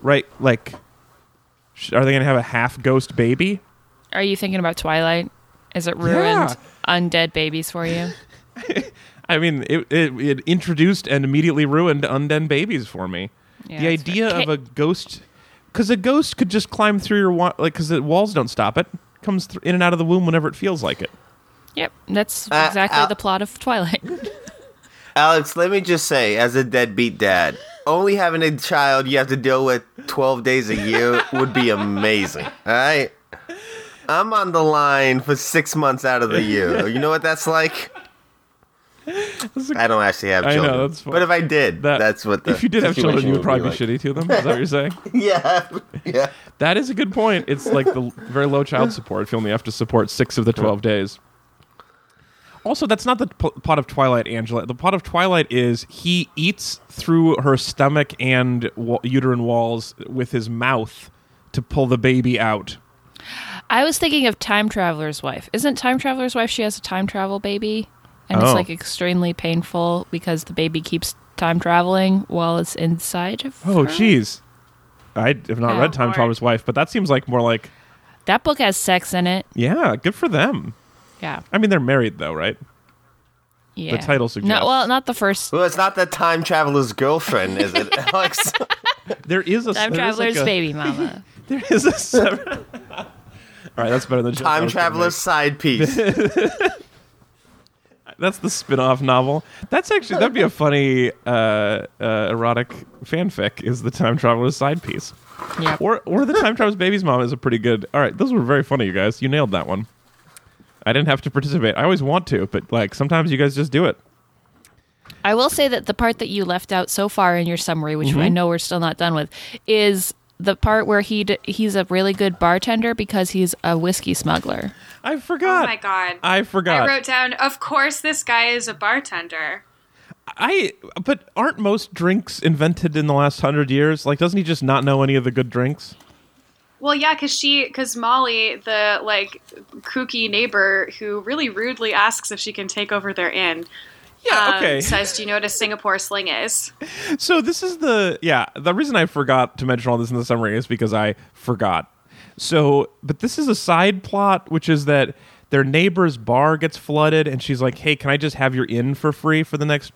Right, like. sh- Are they going to have a half ghost baby? Are you thinking about Twilight? Is it ruined Yeah. undead babies for you? I mean, it, it, it introduced and immediately ruined undead babies for me. Yeah, the that's idea fair. of a ghost, because a ghost could just climb through your like, because the walls don't stop it. Comes thr in and out of the womb whenever it feels like it. Yep, that's Uh, exactly uh, the plot of Twilight. Alex, let me just say, as a deadbeat dad, only having a child you have to deal with 12 days a year would be amazing. All right? I'm on the line for six months out of the year. You know what that's like? I don't actually have I know, children. that's fine. but if I did, That- that's what the if you did have children, you would probably be like. shitty to them. Is that what you're saying? Yeah, yeah. That is a good point. It's like the very low child support if you only have to support six of the 12 days. Also, that's not the pl- plot of Twilight, Angela. The plot of Twilight is he eats through her stomach and wa- uterine walls with his mouth to pull the baby out. I was thinking of Time Traveler's Wife. Isn't Time Traveler's Wife? She has a time travel baby, and Oh. it's like oh. extremely painful because the baby keeps time traveling while it's inside of. Oh, her. jeez. I have not Yeah. read Time Traveler's Wife, but that seems like more like, That book has sex in it. yeah, good for them. Yeah, I mean, they're married, though, right? yeah. The title suggests. No, well, not the first. Well, it's not the time traveler's girlfriend, is it, Alex? There is a Time there is like Traveler's a- baby mama. There is a seven. All right, that's better than time traveler's side piece. That's the spin-off novel. That's actually that'd be a funny uh, uh, erotic fanfic. Is the time traveler's side piece, Yep. or or the time traveler's baby's mom is a pretty good. All right, those were very funny, you guys. You nailed that one. I didn't have to participate. I always want to, but like sometimes you guys just do it. I will say that the part that you left out so far in your summary, which Mm-hmm. I know we're still not done with, is the part where he d- he's a really good bartender because he's a whiskey smuggler. I forgot. Oh forgot. my god. I forgot. I wrote down, of course, this guy is a bartender. I but aren't most drinks invented in the last hundred years? Like, doesn't he just not know any of the good drinks? Well, yeah, because she, because Molly, the like kooky neighbor who really rudely asks if she can take over their inn, Yeah. um, okay. says, "Do you know what a Singapore sling is?" So this is the yeah. The reason I forgot to mention all this in the summary is because I forgot. So, but this is a side plot, which is that their neighbor's bar gets flooded, and she's like, "Hey, can I just have your inn for free for the next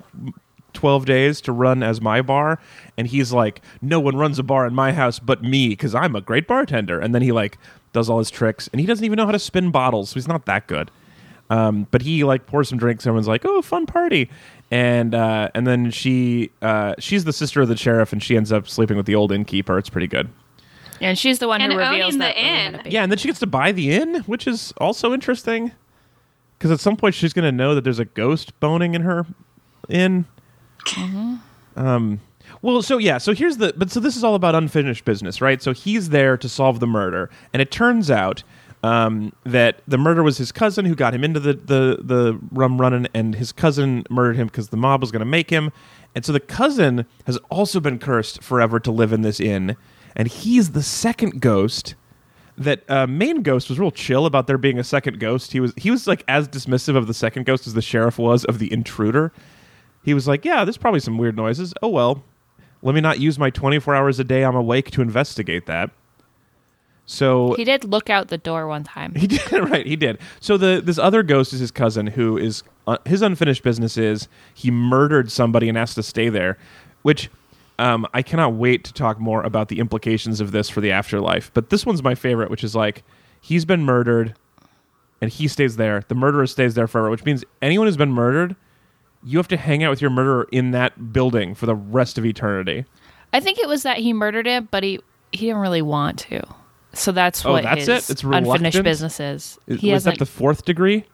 12 days to run as my bar?" And he's like, "No one runs a bar in my house but me because I'm a great bartender." And then he like does all his tricks, and he doesn't even know how to spin bottles, so he's not that good. Um, but he like pours some drinks. And everyone's like, "Oh, fun party!" And uh, and then she uh, she's the sister of the sheriff, and she ends up sleeping with the old innkeeper. It's pretty good. And she's the one And who reveals owning the that Lily had a inn. baby. Yeah, and then she gets to buy the inn, which is also interesting. Because at some point she's going to know that there's a ghost boning in her inn. Um, well, so yeah, so here's the. But so this is all about unfinished business, right? So he's there to solve the murder, and it turns out um, that the murder was his cousin who got him into the the the rum running, and his cousin murdered him because the mob was going to make him. And so the cousin has also been cursed forever to live in this inn, and he's the second ghost that uh, main ghost was real chill about there being a second ghost. He was he was like as dismissive of the second ghost as the sheriff was of the intruder. He was like, "Yeah, there's probably some weird noises. Oh well, let me not use my 24 hours a day I'm awake to investigate that." So He did look out the door one time. he did right. He did. So the this other ghost is his cousin, who is uh, his unfinished business is he murdered somebody and has to stay there, which um, I cannot wait to talk more about the implications of this for the afterlife. But this one's my favorite, which is like he's been murdered, and he stays there. The murderer stays there forever, which means anyone who's been murdered, you have to hang out with your murderer in that building for the rest of eternity. I think it was that he murdered him, but he he didn't really want to. So that's Oh, what that's his it? It's unfinished business is. Is, He was that the fourth degree?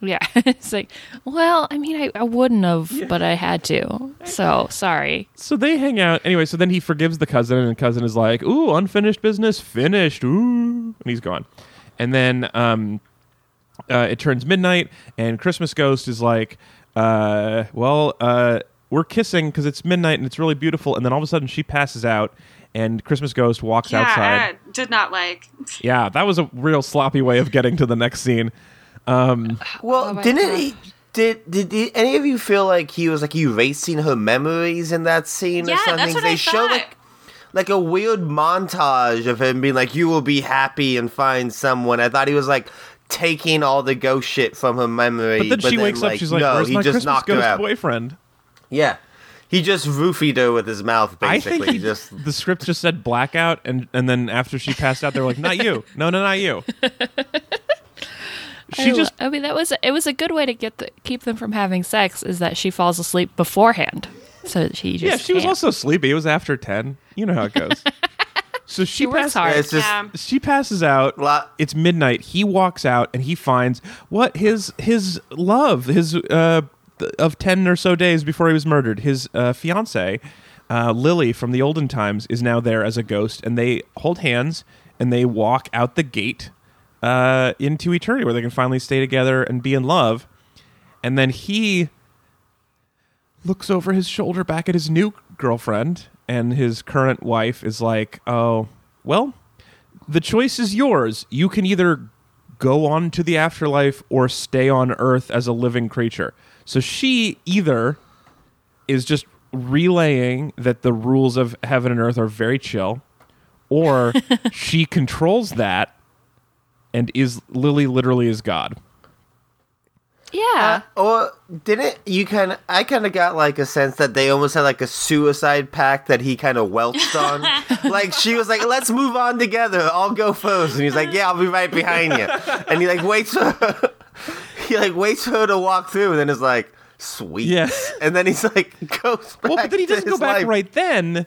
yeah, it's like, well, I mean, I, I wouldn't have, but I had to. So sorry. So they hang out anyway. So then he forgives the cousin, and the cousin is like, "Ooh, unfinished business finished." Ooh, and he's gone. And then um, uh, it turns midnight, and Christmas Ghost is like, uh, "Well, uh, we're kissing because it's midnight and it's really beautiful." And then all of a sudden, she passes out, and Christmas Ghost walks Yeah, outside. I did not like. Yeah, that was a real sloppy way of getting to the next scene. Um, well, Oh didn't God. he? Did, did did any of you feel like he was like erasing her memories in that scene Yeah, or something? that's what they I showed thought. like like a weird montage of him being like, "You will be happy and find someone." I thought he was like taking all the ghost shit from her memory. But then she wakes up. She's like, "No, "Where's he my just Christmas knocked her Ghost out." boyfriend?" Yeah, he just roofied her with his mouth. I Basically, think just the script just said blackout, and and then after she passed out, they were like, "Not you, no, no, not you." She I, just I mean, that was it was a good way to get the, keep them from having sex. Is that she falls asleep beforehand, so she just yeah, she was can't. also sleepy. It was after ten. You know how it goes. so she, She passes- hard. it's just Yeah. She passes out. It's midnight. He walks out and he finds what his his love his uh th- of ten or so days before he was murdered. His uh, fiance, uh, Lily from the olden times, is now there as a ghost, and they hold hands and they walk out the gate uh, into eternity, where they can finally stay together and be in love. And then he looks over his shoulder back at his new girlfriend, and his current wife is like, "Oh, well, the choice is yours. You can either go on to the afterlife or stay on Earth as a living creature." So she either is just relaying that the rules of heaven and earth are very chill, or she controls that and is Lily literally is God. yeah. Uh, or didn't you kind of? I kind of got like a sense that they almost had like a suicide pact that he kind of welched on. like she was like, "Let's move on together. I'll go first. and he's like, "Yeah, I'll be right behind you." And he like waits for her, he like waits for her to walk through, and then is like, "Sweet." Yes. And then he's like goes back. Well, but then he doesn't go back life. right then.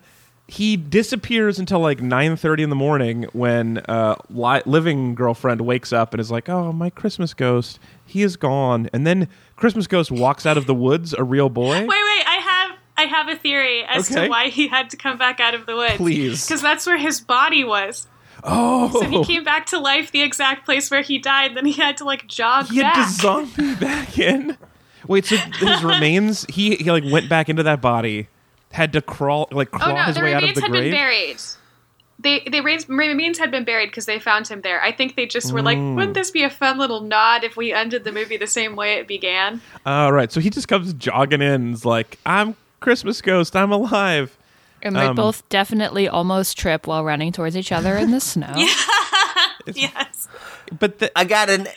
He disappears until like nine thirty in the morning when uh, li- living girlfriend wakes up and is like, "Oh, my Christmas ghost, he is gone." And then Christmas ghost walks out of the woods, a real boy. Wait, wait. I have I have a theory as Okay. to why he had to come back out of the woods. Please. because that's where his body was. Oh, So he came back to life, the exact place where he died. Then he had to like jog he had back. to zombie back in. Wait, so his remains? He he like went back into that body, had to crawl like oh no, his the way out of remains the remains had been buried. They they raised, remains had been buried because they found him there. I think they just were like, Mm. wouldn't this be a fun little nod if we ended the movie the same way it began? All right, so he just comes jogging in, and is like, "I'm Christmas ghost, I'm alive." And they um, both definitely almost trip while running towards each other in the snow. Yes. But the, I got an.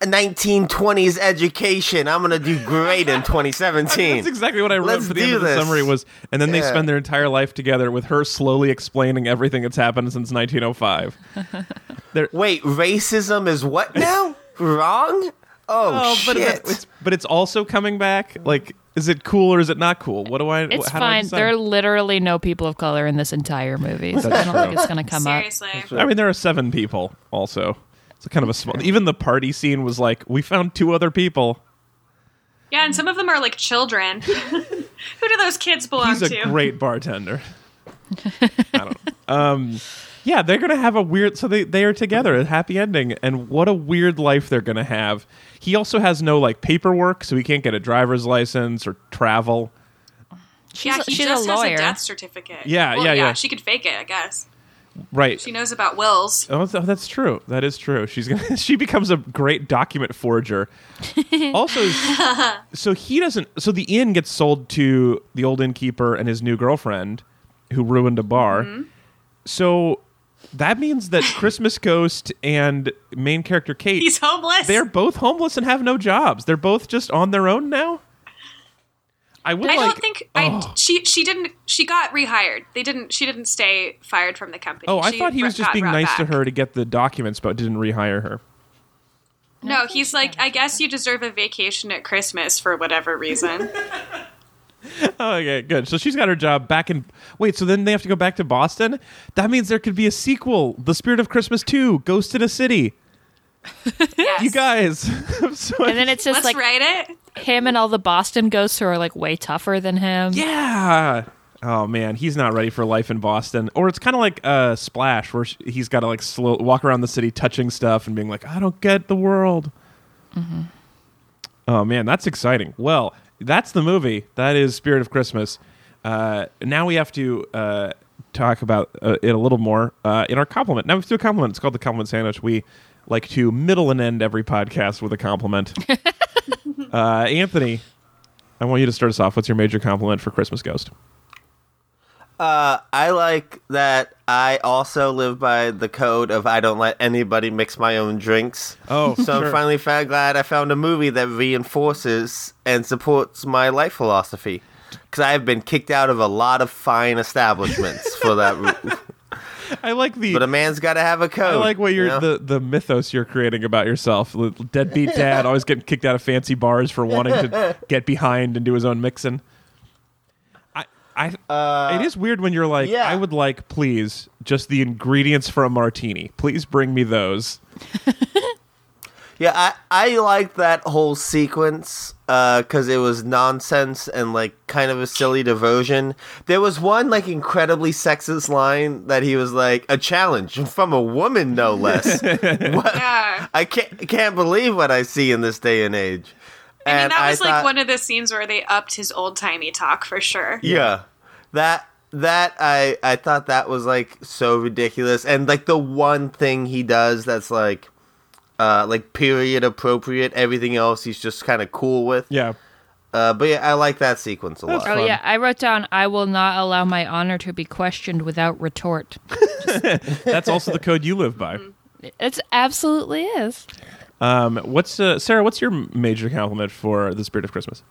A 1920s education. I'm gonna do great in 2017. That's exactly what I wrote Let's for the do end of the this. summary was, and then they spend their entire life together with her slowly explaining everything that's happened since 1905. Wait, racism is what now? Wrong? Oh, oh, shit! but it's, but it's also coming back. Like Is it cool or is it not cool? What do I? It's how do I fine. There are literally no people of color in this entire movie. So I don't think it's going to come up. Seriously. I mean, there are seven people. Also, it's a kind of a small. Even the party scene was like, we found two other people. Yeah, and some of them are like children. Who do those kids belong He's a to? great bartender. I don't know. Um, yeah, they're gonna have a weird. So they they are together, a happy ending, and what a weird life they're gonna have. He also has no like paperwork, so he can't get a driver's license or travel. She's, yeah, a, he she's just a has lawyer. a death certificate. Yeah, Well, yeah, yeah. She could fake it, I guess. Right. She knows about wills. Oh, that's true. That is true. She's gonna. She becomes a great document forger. also, so he doesn't. So the inn gets sold to the old innkeeper and his new girlfriend, who ruined a bar. Mm-hmm. So that means that Christmas Ghost and main character Kate, He's homeless. they're both homeless and have no jobs. They're both just on their own now. I would I like. don't think I oh. she she didn't she got rehired. They didn't she didn't stay fired from the company. Oh, I She thought he was just being brought nice to her to get the documents, but didn't rehire her. No, he's like I guess you deserve a vacation at Christmas for whatever reason. Oh, okay, good. So she's got her job back in. Wait, so then they have to go back to Boston? That means there could be a sequel The Spirit of Christmas 2 Ghost in a City. Yes. You guys. So And then it's just Let's like write it. him and all the Boston ghosts who are like way tougher than him. Yeah. Oh, man. He's not ready for life in Boston. Or it's kind of like uh, Splash, where he's got to like slow, walk around the city touching stuff and being like, I don't get the world. Oh, man. That's exciting. Well, that's the movie. That is Spirit of Christmas. Uh, now we have to uh, talk about uh, it a little more uh, in our compliment. Now we have to do a compliment. It's called the compliment sandwich. We like to middle and end every podcast with a compliment. uh, Anthony, I want you to start us off. What's your major compliment for Christmas Ghost? Uh, I like that I also live by the code of I don't let anybody mix my own drinks. Oh, So sure. I'm finally glad I found a movie that reinforces and supports my life philosophy. Because I have been kicked out of a lot of fine establishments for that. I like the. but a man's got to have a code. I like what you're you know? the the mythos you're creating about yourself. Deadbeat dad, always getting kicked out of fancy bars for wanting to get behind and do his own mixing. I, I, it is weird when you're like, Uh, yeah. I would like, please, just the ingredients for a martini. Please bring me those. Yeah, I, I liked that whole sequence because it was nonsense and like kind of a silly diversion. There was one like incredibly sexist line that he was like a challenge from a woman, no less. what? Yeah. I can't can't believe what I see in this day and age. I mean, And that was like thought- one of the scenes where they upped his old timey talk for sure. Yeah. That that I I thought that was like so ridiculous and like the one thing he does that's like uh like period appropriate everything else he's just kind of cool with. Yeah. Uh but yeah, I like that sequence a lot. Oh fun. yeah, I wrote down I will not allow my honor to be questioned without retort. That's also the code you live by. It absolutely is. Um, what's uh, Sarah? What's your major compliment for the Spirit of Christmas?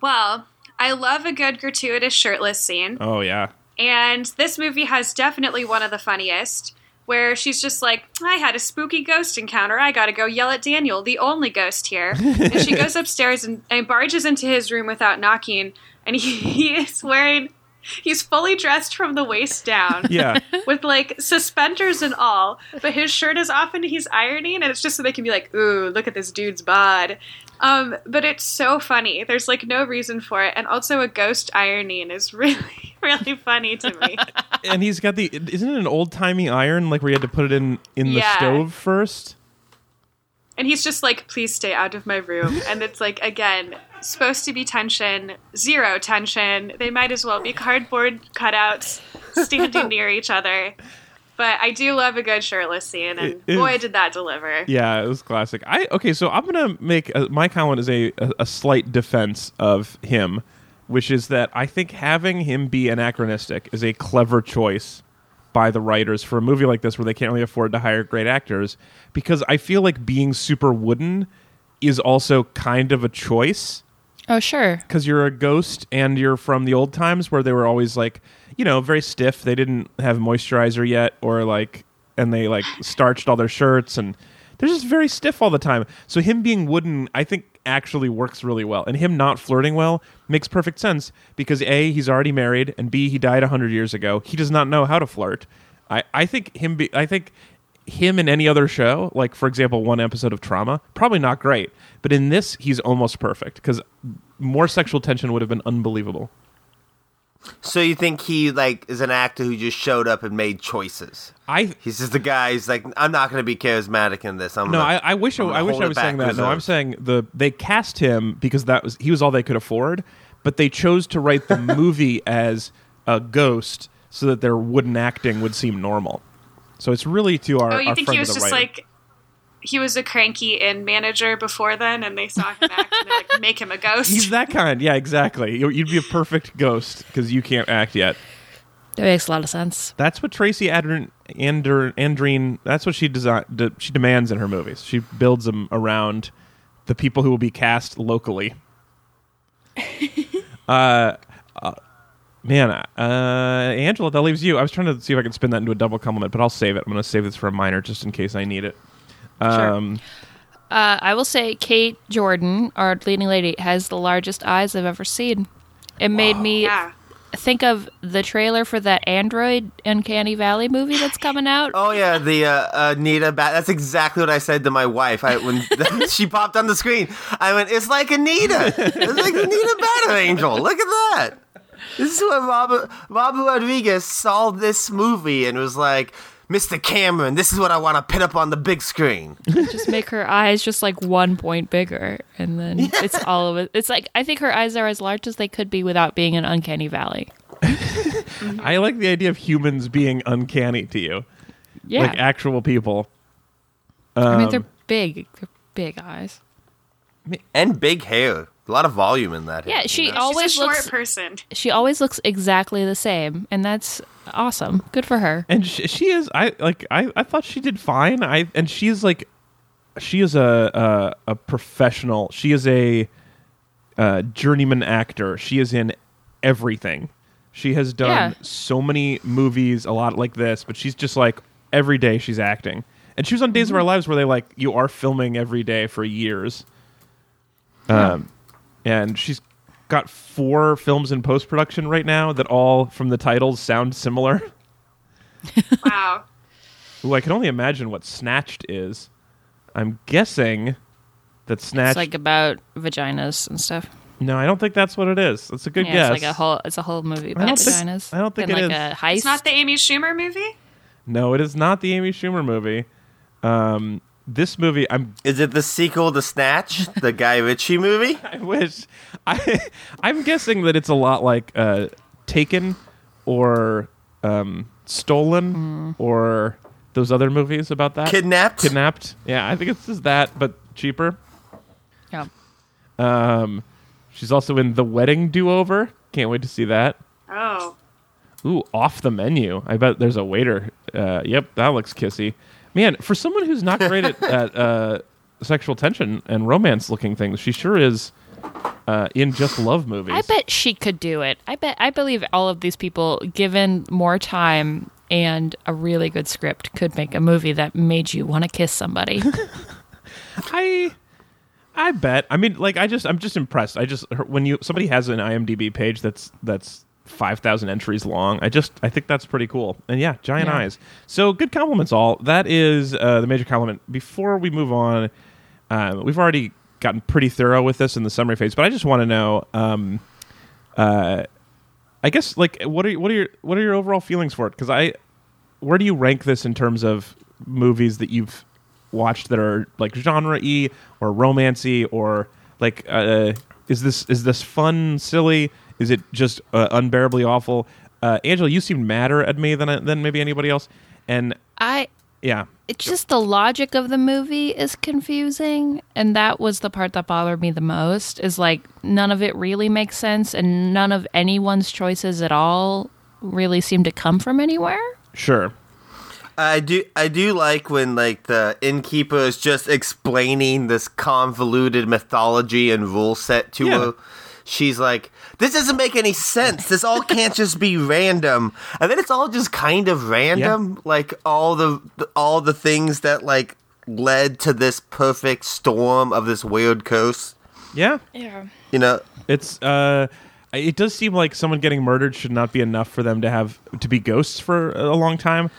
Well, I love a good gratuitous shirtless scene. Oh yeah, And this movie has definitely one of the funniest, where she's just like, I had a spooky ghost encounter. I gotta go yell at Daniel, the only ghost here. and she goes upstairs and, and barges into his room without knocking. And he, he is wearing, he's fully dressed from the waist down. yeah. With like suspenders and all, but his shirt is off and he's ironing, and it's just so they can be like, "Ooh, look at this dude's bod." Um, but it's so funny. There's like no reason for it, and also a ghost ironing is really, really funny to me. and he's got the isn't it an old timey iron like where you had to put it in in the Yeah. stove first? And he's just like, please stay out of my room. And it's like, again, supposed to be tension, zero tension. They might as well be cardboard cutouts standing near each other. But I do love a good shirtless scene, and It boy, did that deliver. Yeah, it was classic. I okay, so I'm gonna make uh my comment is a, a a slight defense of him, which is that I think having him be anachronistic is a clever choice by the writers for a movie like this where they can't really afford to hire great actors because I feel like being super wooden is also kind of a choice Oh sure. because you're a ghost and you're from the old times where they were always like you know very stiff they didn't have moisturizer yet or like and they like starched all their shirts and they're just very stiff all the time so him being wooden i think actually works really well. And him not flirting well makes perfect sense because A, he's already married, and B, he died 100 years ago. He does not know how to flirt. I, I think him be, I think him in any other show, like for example, one episode of Trauma, probably not great. But in this, he's almost perfect because more sexual tension would have been unbelievable. So you think he like is an actor who just showed up and made choices? I He's just the guy. He's like, I'm not going to be charismatic in this. I'm no, gonna, I, I wish I, I wish I was saying that. No, I'm saying the they cast him because that was he was all they could afford, but they chose to write the movie as a ghost so that their wooden acting would seem normal. So it's really to our. Oh, you our think friend he was just writer. like he was a cranky inn manager before then, and they saw him act and they're like, make him a ghost. He's that kind. Yeah, exactly. You- You'd be a perfect ghost because you can't act yet. That makes a lot of sense. That's what Tracy Adrin, Ander, Andreen. That's what she design, de, She demands in her movies. She builds them around the people who will be cast locally. uh, uh, man, uh, Angela, that leaves you. I was trying to see if I could spin that into a double compliment, but I'll save it. I'm going to save this for a minor just in case I need it. Um, Uh, I will say Kate Jordan, our leading lady, has the largest eyes I've ever seen. It made me yeah. think of the trailer for that Android Uncanny Valley movie that's coming out. Oh yeah, the uh, Alita. Ba- that's exactly what I said to my wife. I when she popped on the screen, I went, "It's like Alita. It's like Alita Battle Angel. Look at that." This is when Robert Robert Rodriguez saw this movie and was like, "Mr. Cameron, this is what I want to put up on the big screen." just make her eyes just like one point bigger, and then it's all of it. It's like I think her eyes are as large as they could be without being an Uncanny Valley. I like the idea of humans being uncanny to you, Yeah, like actual people. I mean um, they're big, they're big eyes. and big hair. A lot of volume in that. Yeah, hair, she you know? always She's a short looks. person. She always looks exactly the same, and that's awesome. Good for her. and she, she is i like I, I thought she did fine i and she's like she is a a, a professional she is a uh, journeyman actor she is in everything she has done Yeah. so many movies a lot like this but she's just like every day she's acting and she was on days of our lives where they like you are filming every day for years um and she's got four films in post-production right now that all from the titles sound similar Wow. Ooh, I can only imagine what Snatched is. I'm guessing that Snatched. It's like about vaginas and stuff. no, I don't think that's what it is. That's a good yeah, guess. it's like a whole. It's a whole movie about don't think- vaginas. I don't think and it like is. a heist. It's not the Amy Schumer movie? no, it is not the Amy Schumer movie. Um, this movie, I'm. Is it the sequel to Snatch, the Guy Ritchie movie? I wish. I. I'm guessing that it's a lot like uh, Taken, or um, Stolen, Mm. or those other movies about that. Kidnapped. Kidnapped. Yeah, I think it's just that, but cheaper. Yeah. Um, she's also in The Wedding Do Over. Can't wait to see that. Oh. Ooh, off the menu. I bet there's a waiter. Uh, yep, that looks kissy. Man, for someone who's not great at, at uh, sexual tension and romance looking things, she sure is uh, in just love movies. I bet she could do it. I bet. I believe all of these people, given more time and a really good script, could make a movie that made you want to kiss somebody. I I bet. I mean, like, I just, I'm just impressed. I just, when you somebody has an IMDb page that's that's five thousand entries long, I just, I think that's pretty cool. And yeah, giant Yeah. eyes. So good compliments, all. That is uh, the major compliment. Before we move on, uh, we've already gotten pretty thorough with this in the summary phase, but I just want to know. Um, uh, I guess like what are what are your what are your overall feelings for it? Because I, where do you rank this in terms of movies that you've watched that are like genre y or romancy or like uh, is this is this fun silly? Is it just uh, unbearably awful? Uh, Angela, you seem madder at me than than maybe anybody else, and I. yeah, It's just the logic of the movie is confusing, and that was the part that bothered me the most. Is like none of it really makes sense, and none of anyone's choices at all really seem to come from anywhere. sure. I do I do like when like the innkeeper is just explaining this convoluted mythology and rule set to Yeah. her. She's like, "This doesn't make any sense. This all can't just be random." And then it's all just kind of random, like all the all the things that like led to this perfect storm of this weird curse. Yeah, Yeah. You know, it's uh, it does seem like someone getting murdered should not be enough for them to have to be ghosts for a long time.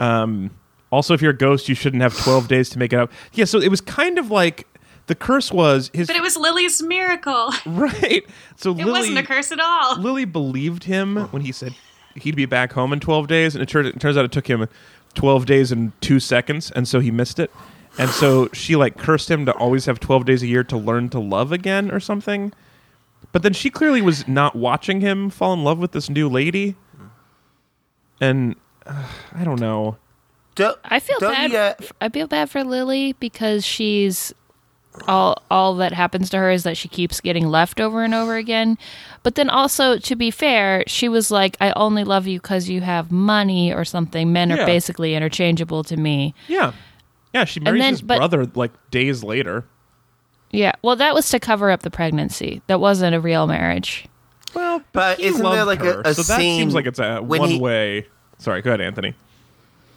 Um, also, if you're a ghost, you shouldn't have 12 days to make it up. Yeah, so it was kind of like the curse was his But it was Lily's miracle. right. So It Lily, wasn't a curse at all. Lily believed him when he said he'd be back home in 12 days, and it, tur- it turns out it took him 12 days and two seconds, and so he missed it. And so she like cursed him to always have 12 days a year to learn to love again or something. But then she clearly was not watching him fall in love with this new lady. And uh, I don't know. don't, I feel bad. you, uh, I feel bad for Lily because she's all all that happens to her is that she keeps getting left over and over again. But then also, to be fair, she was like, "I only love you because you have money or something." Men Yeah. are basically interchangeable to me. Yeah. Yeah, she marries then- his but- brother like days later. Yeah. Well, that was to cover up the pregnancy. That wasn't a real marriage. Well, But he isn't there, like, a- her, a so that seems like it's a one he- way. Sorry, go ahead, Anthony.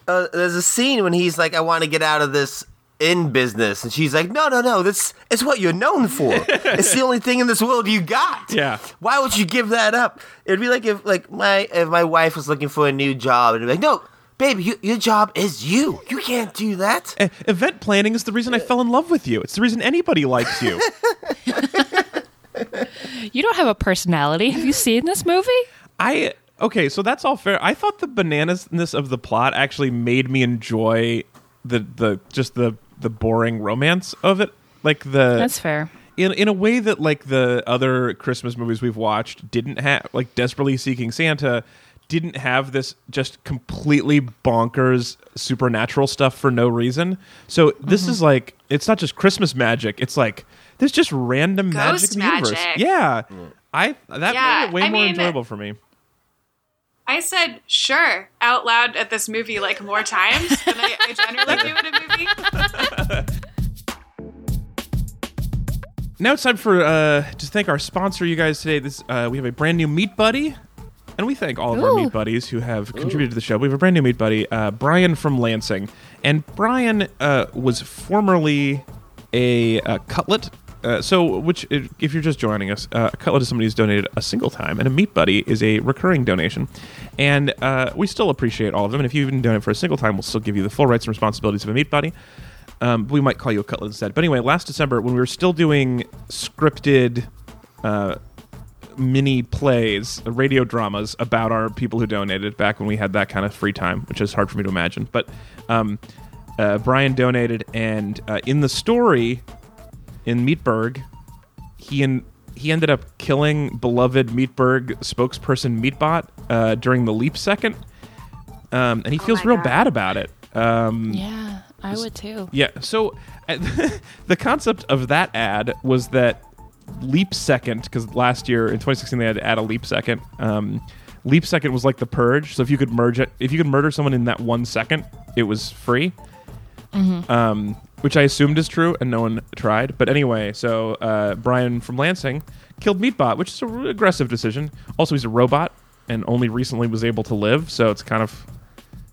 uh, there's a scene when he's like, "I want to get out of this in business," and she's like, "No, no, no. This is what you're known for. it's the only thing in this world you got. Yeah. Why would you give that up? It'd be like if like my if my wife was looking for a new job, and be like, "No, baby, you, your job is you. You can't do that." E- event planning is the reason I fell in love with you. It's the reason anybody likes you. You don't have a personality. Have you seen this movie? I okay, so that's all fair. I thought the bananasness of the plot actually made me enjoy the the just the the boring romance of it. Like the That's fair. in in a way that like the other Christmas movies we've watched didn't have like Desperately Seeking Santa didn't have this just completely bonkers supernatural stuff for no reason. So this mm-hmm. is like it's not just Christmas magic, it's like there's just random magic in the universe. magic. Yeah. Mm. I that Yeah, made it way I more mean- enjoyable for me. I said sure out loud at this movie like more times than I, I generally do in a movie. Now it's time for uh, to thank our sponsor, you guys today. This uh, we have a brand new meat buddy, and we thank all of our meat buddies who have contributed to the show. We have a brand new meat buddy, uh, Brian from Lansing, and Brian uh, was formerly a, uh cutlet. Uh, so, which if you're just joining us, uh, a cutlet is somebody who's donated a single time, and a meat buddy is a recurring donation. And uh, we still appreciate all of them. And if you even donate for a single time, we'll still give you the full rights and responsibilities of a meat buddy. Um, we might call you a cutlet instead. But anyway, last December when we were still doing scripted uh, mini plays, uh, radio dramas about our people who donated back when we had that kind of free time, which is hard for me to imagine. But um, uh, Brian donated, and in the story in Meatburg, he and he ended up killing beloved Meatburg spokesperson Meatbot uh, during the leap second, um, and he feels my real God. bad about it. Um, Yeah, I would too. yeah. So uh, the concept of that ad was that leap second, because last year in 2016 they had to add a leap second. Um, leap second was like the purge. So if you could merge it, if you could murder someone in that one second, it was free. Um, which I assumed is true, and no one tried. But anyway, so uh, Brian from Lansing killed Meatbot, which is a really aggressive decision. Also, he's a robot and only recently was able to live, so it's kind of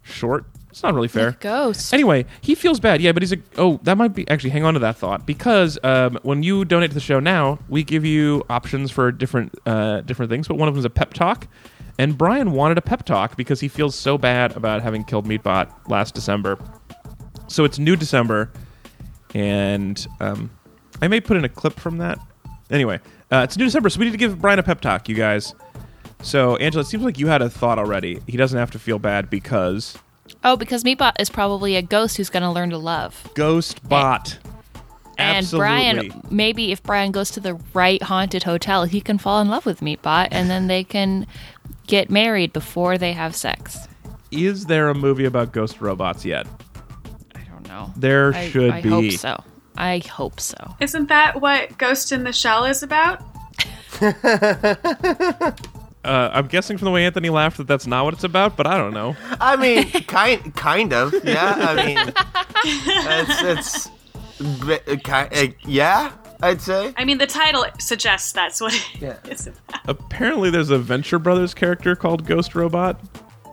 short. It's not really fair. Ghost. Anyway, he feels bad. Yeah, but he's a. Oh, that might be actually. Hang on to that thought because um, when you donate to the show now, we give you options for different uh, different things. But one of them is a pep talk, and Brian wanted a pep talk because he feels so bad about having killed Meatbot last December. So it's new December, and um, I may put in a clip from that. Anyway, uh, it's new December, so we need to give Brian a pep talk, you guys. So Angela, it seems like you had a thought already. He doesn't have to feel bad because Oh, because Meatbot is probably a ghost who's going to learn to love. Ghost Bot. And Absolutely. Brian, maybe if Brian goes to the right haunted hotel, he can fall in love with Meatbot, and then they can get married before they have sex. Is there a movie about ghost robots yet? I don't know. There I, should I be. hope so. I hope so. Isn't that what Ghost in the Shell is about? Uh, I'm guessing from the way Anthony laughed that that's not what it's about, but I don't know. I mean, kind kind of. Yeah. I mean, it's it's bi- kind. Uh, yeah. I'd say. I mean, the title suggests that's what it Yeah. is about. Apparently, there's a Venture Brothers character called Ghost Robot.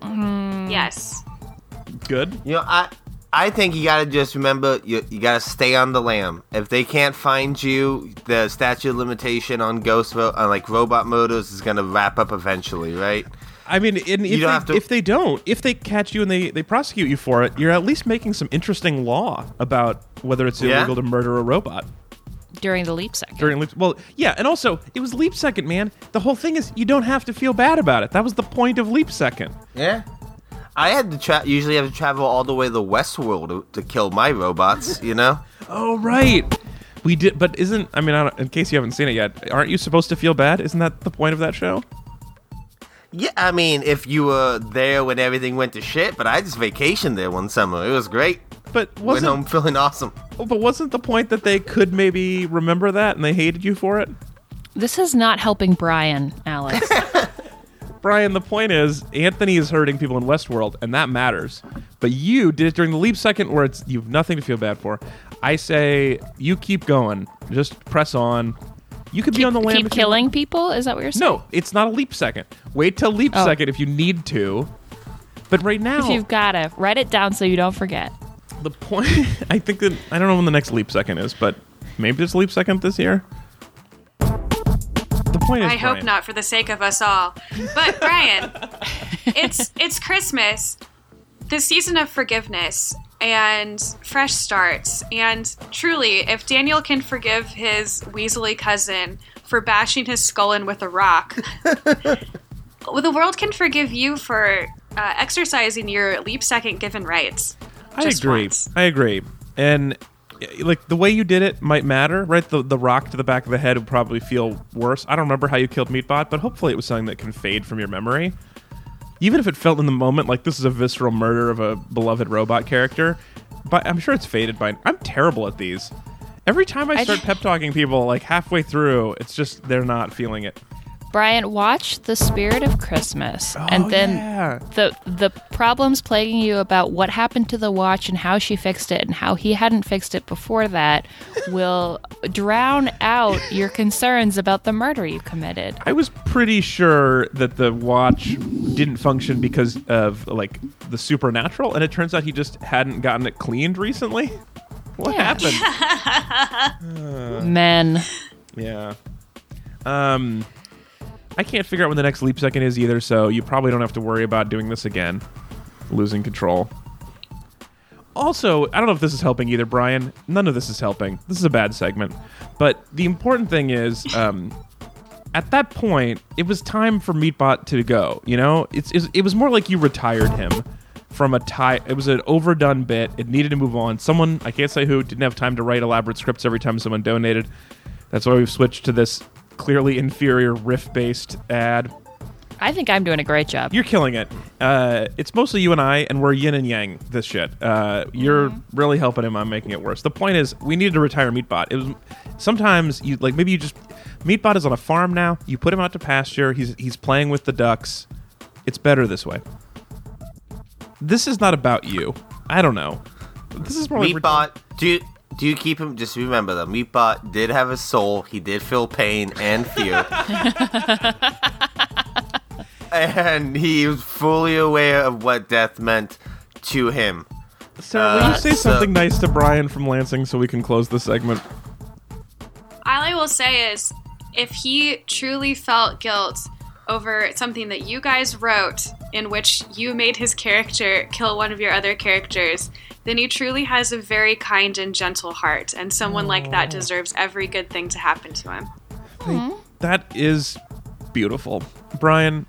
Yes. Good. You know, I I think you gotta just remember you, you gotta stay on the lam. If they can't find you, the statute of limitation on ghost ro- on like robot motors is gonna wrap up eventually, right? I mean, and if, they, to- if they don't, if they catch you and they, they prosecute you for it, you're at least making some interesting law about whether it's Yeah? illegal to murder a robot during the leap second. during leap. Well, yeah, and also it was leap second, man. The whole thing is you don't have to feel bad about it. That was the point of leap second. Yeah. I had to tra- usually have to travel all the way to the Westworld to, to kill my robots, you know? Oh right, we did. But isn't I mean, I don't, in case you haven't seen it yet, aren't you supposed to feel bad? Isn't that the point of that show? Yeah, I mean, if you were there when everything went to shit, but I just vacationed there one summer. It was great. But Went wasn't home feeling awesome. Oh, but wasn't the point that they could maybe remember that and they hated you for it? This is not helping Brian, Alex. Brian, the point is Anthony is hurting people in Westworld, and that matters. But you did it during the leap second where it's you've nothing to feel bad for. I say you keep going. Just press on. You could be on the land. Keep killing people? Is that what you're saying? No, it's not a leap second. Wait till leap Oh. second if you need to. But right now, If you've got to write it down so you don't forget. the point I think that I don't know when the next leap second is, but maybe there's a leap second this year. Point is, I hope Brian, not for the sake of us all. But Brian, it's it's Christmas, the season of forgiveness and fresh starts. And truly, if Daniel can forgive his weaselly cousin for bashing his skull in with a rock, well, the world can forgive you for uh, exercising your leap second given rights. I agree. once. I agree. And like the way you did it might matter, right? The the rock to the back of the head would probably feel worse. I don't remember how you killed Meatbot, but hopefully it was something that can fade from your memory. Even if it felt in the moment like this is a visceral murder of a beloved robot character, but I'm sure it's faded by. I'm terrible at these. Every time I start pep talking people, like halfway through, it's just they're not feeling it. Brian, watch The Spirit of Christmas, and then Oh, yeah. the the problems plaguing you about what happened to the watch and how she fixed it and how he hadn't fixed it before that will drown out your concerns about the murder you committed. I was pretty sure that the watch didn't function because of like the supernatural, and it turns out he just hadn't gotten it cleaned recently. What Yeah. happened? Men. yeah. Um, I can't figure out when the next leap second is either, so you probably don't have to worry about doing this again, losing control. Also, I don't know if this is helping either, Brian. None of this is helping. This is a bad segment. But the important thing is, um, at that point, it was time for Meatbot to go. You know, it's, it's it was more like you retired him from a tie. It was an overdone bit. It needed to move on. Someone I can't say who didn't have time to write elaborate scripts every time someone donated. That's why we've switched to this clearly inferior riff-based ad. I think I'm doing a great job. You're killing it. Uh, it's mostly you and I, and we're yin and yang this shit. Uh, you're really helping him on making it worse. The point is, we needed to retire Meatbot. It was sometimes you like maybe you just Meatbot is on a farm now. You put him out to pasture. He's he's playing with the ducks. It's better this way. This is not about you. I don't know. This is more like Meatbot, do you, do you keep him? Just remember though, Meatbot did have a soul. He did feel pain and fear. and he was fully aware of what death meant to him. Sarah, will you Uh, say so- something nice to Brian from Lansing so we can close the segment? All I will say is, if he truly felt guilt over something that you guys wrote, in which you made his character kill one of your other characters, then he truly has a very kind and gentle heart, and someone like that deserves every good thing to happen to him. That is beautiful. Brian,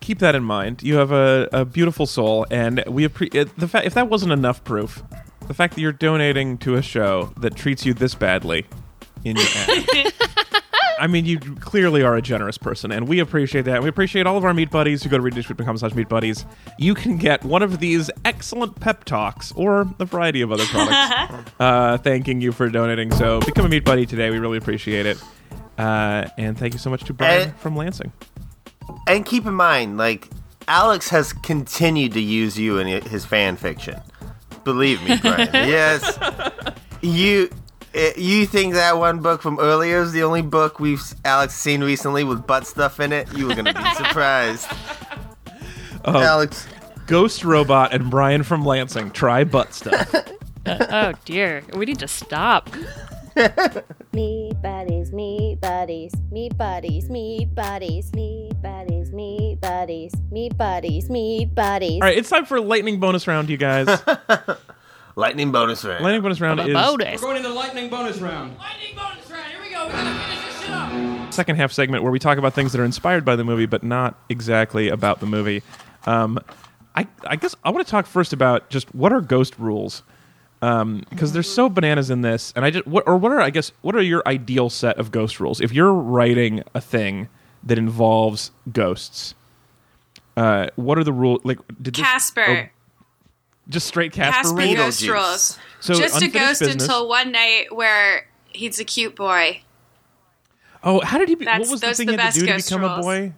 keep that in mind. You have a, a beautiful soul, and we appreciate the fact. If that wasn't enough proof, the fact that you're donating to a show that treats you this badly in your ad. I mean, you clearly are a generous person, and we appreciate that. We appreciate all of our meat buddies who go to readitandweep.com slash meat buddies. You can get one of these excellent pep talks or a variety of other products uh, thanking you for donating. So become a meat buddy today. We really appreciate it. Uh, and thank you so much to Brian Eh. from Lansing. And keep in mind, like Alex has continued to use you in his fan fiction. Believe me, Brian. yes, you. Eh, You think that one book from earlier is the only book we've Alex seen recently with butt stuff in it? You were gonna be surprised. Oh. Alex, Ghost Robot and Brian from Lansing try butt stuff. oh dear, we need to stop. me buddies, me buddies, me buddies, me buddies, me buddies, me buddies, me buddies, me buddies. All right, it's time for lightning bonus round, you guys. Lightning bonus round. lightning bonus round is Bonus. Going into the lightning bonus round. Lightning bonus round. Here we go. We're gonna finish this shit up. second half segment where we talk about things that are inspired by the movie, but not exactly about the movie. Um, I, I guess I want to talk first about just what are ghost rules, because there's so bananas in this, and I just what or what are I guess what are your ideal set of ghost rules? If you're writing a thing that involves ghosts, uh, what are the rules? Like did this- Casper. Just straight Casper, Casper rules? ghost Beetlejuice. rules. So Just a ghost business. until one night where he's a cute boy. Oh, how did he? Be, what was the thing the he had to best do to ghost become a rules. boy?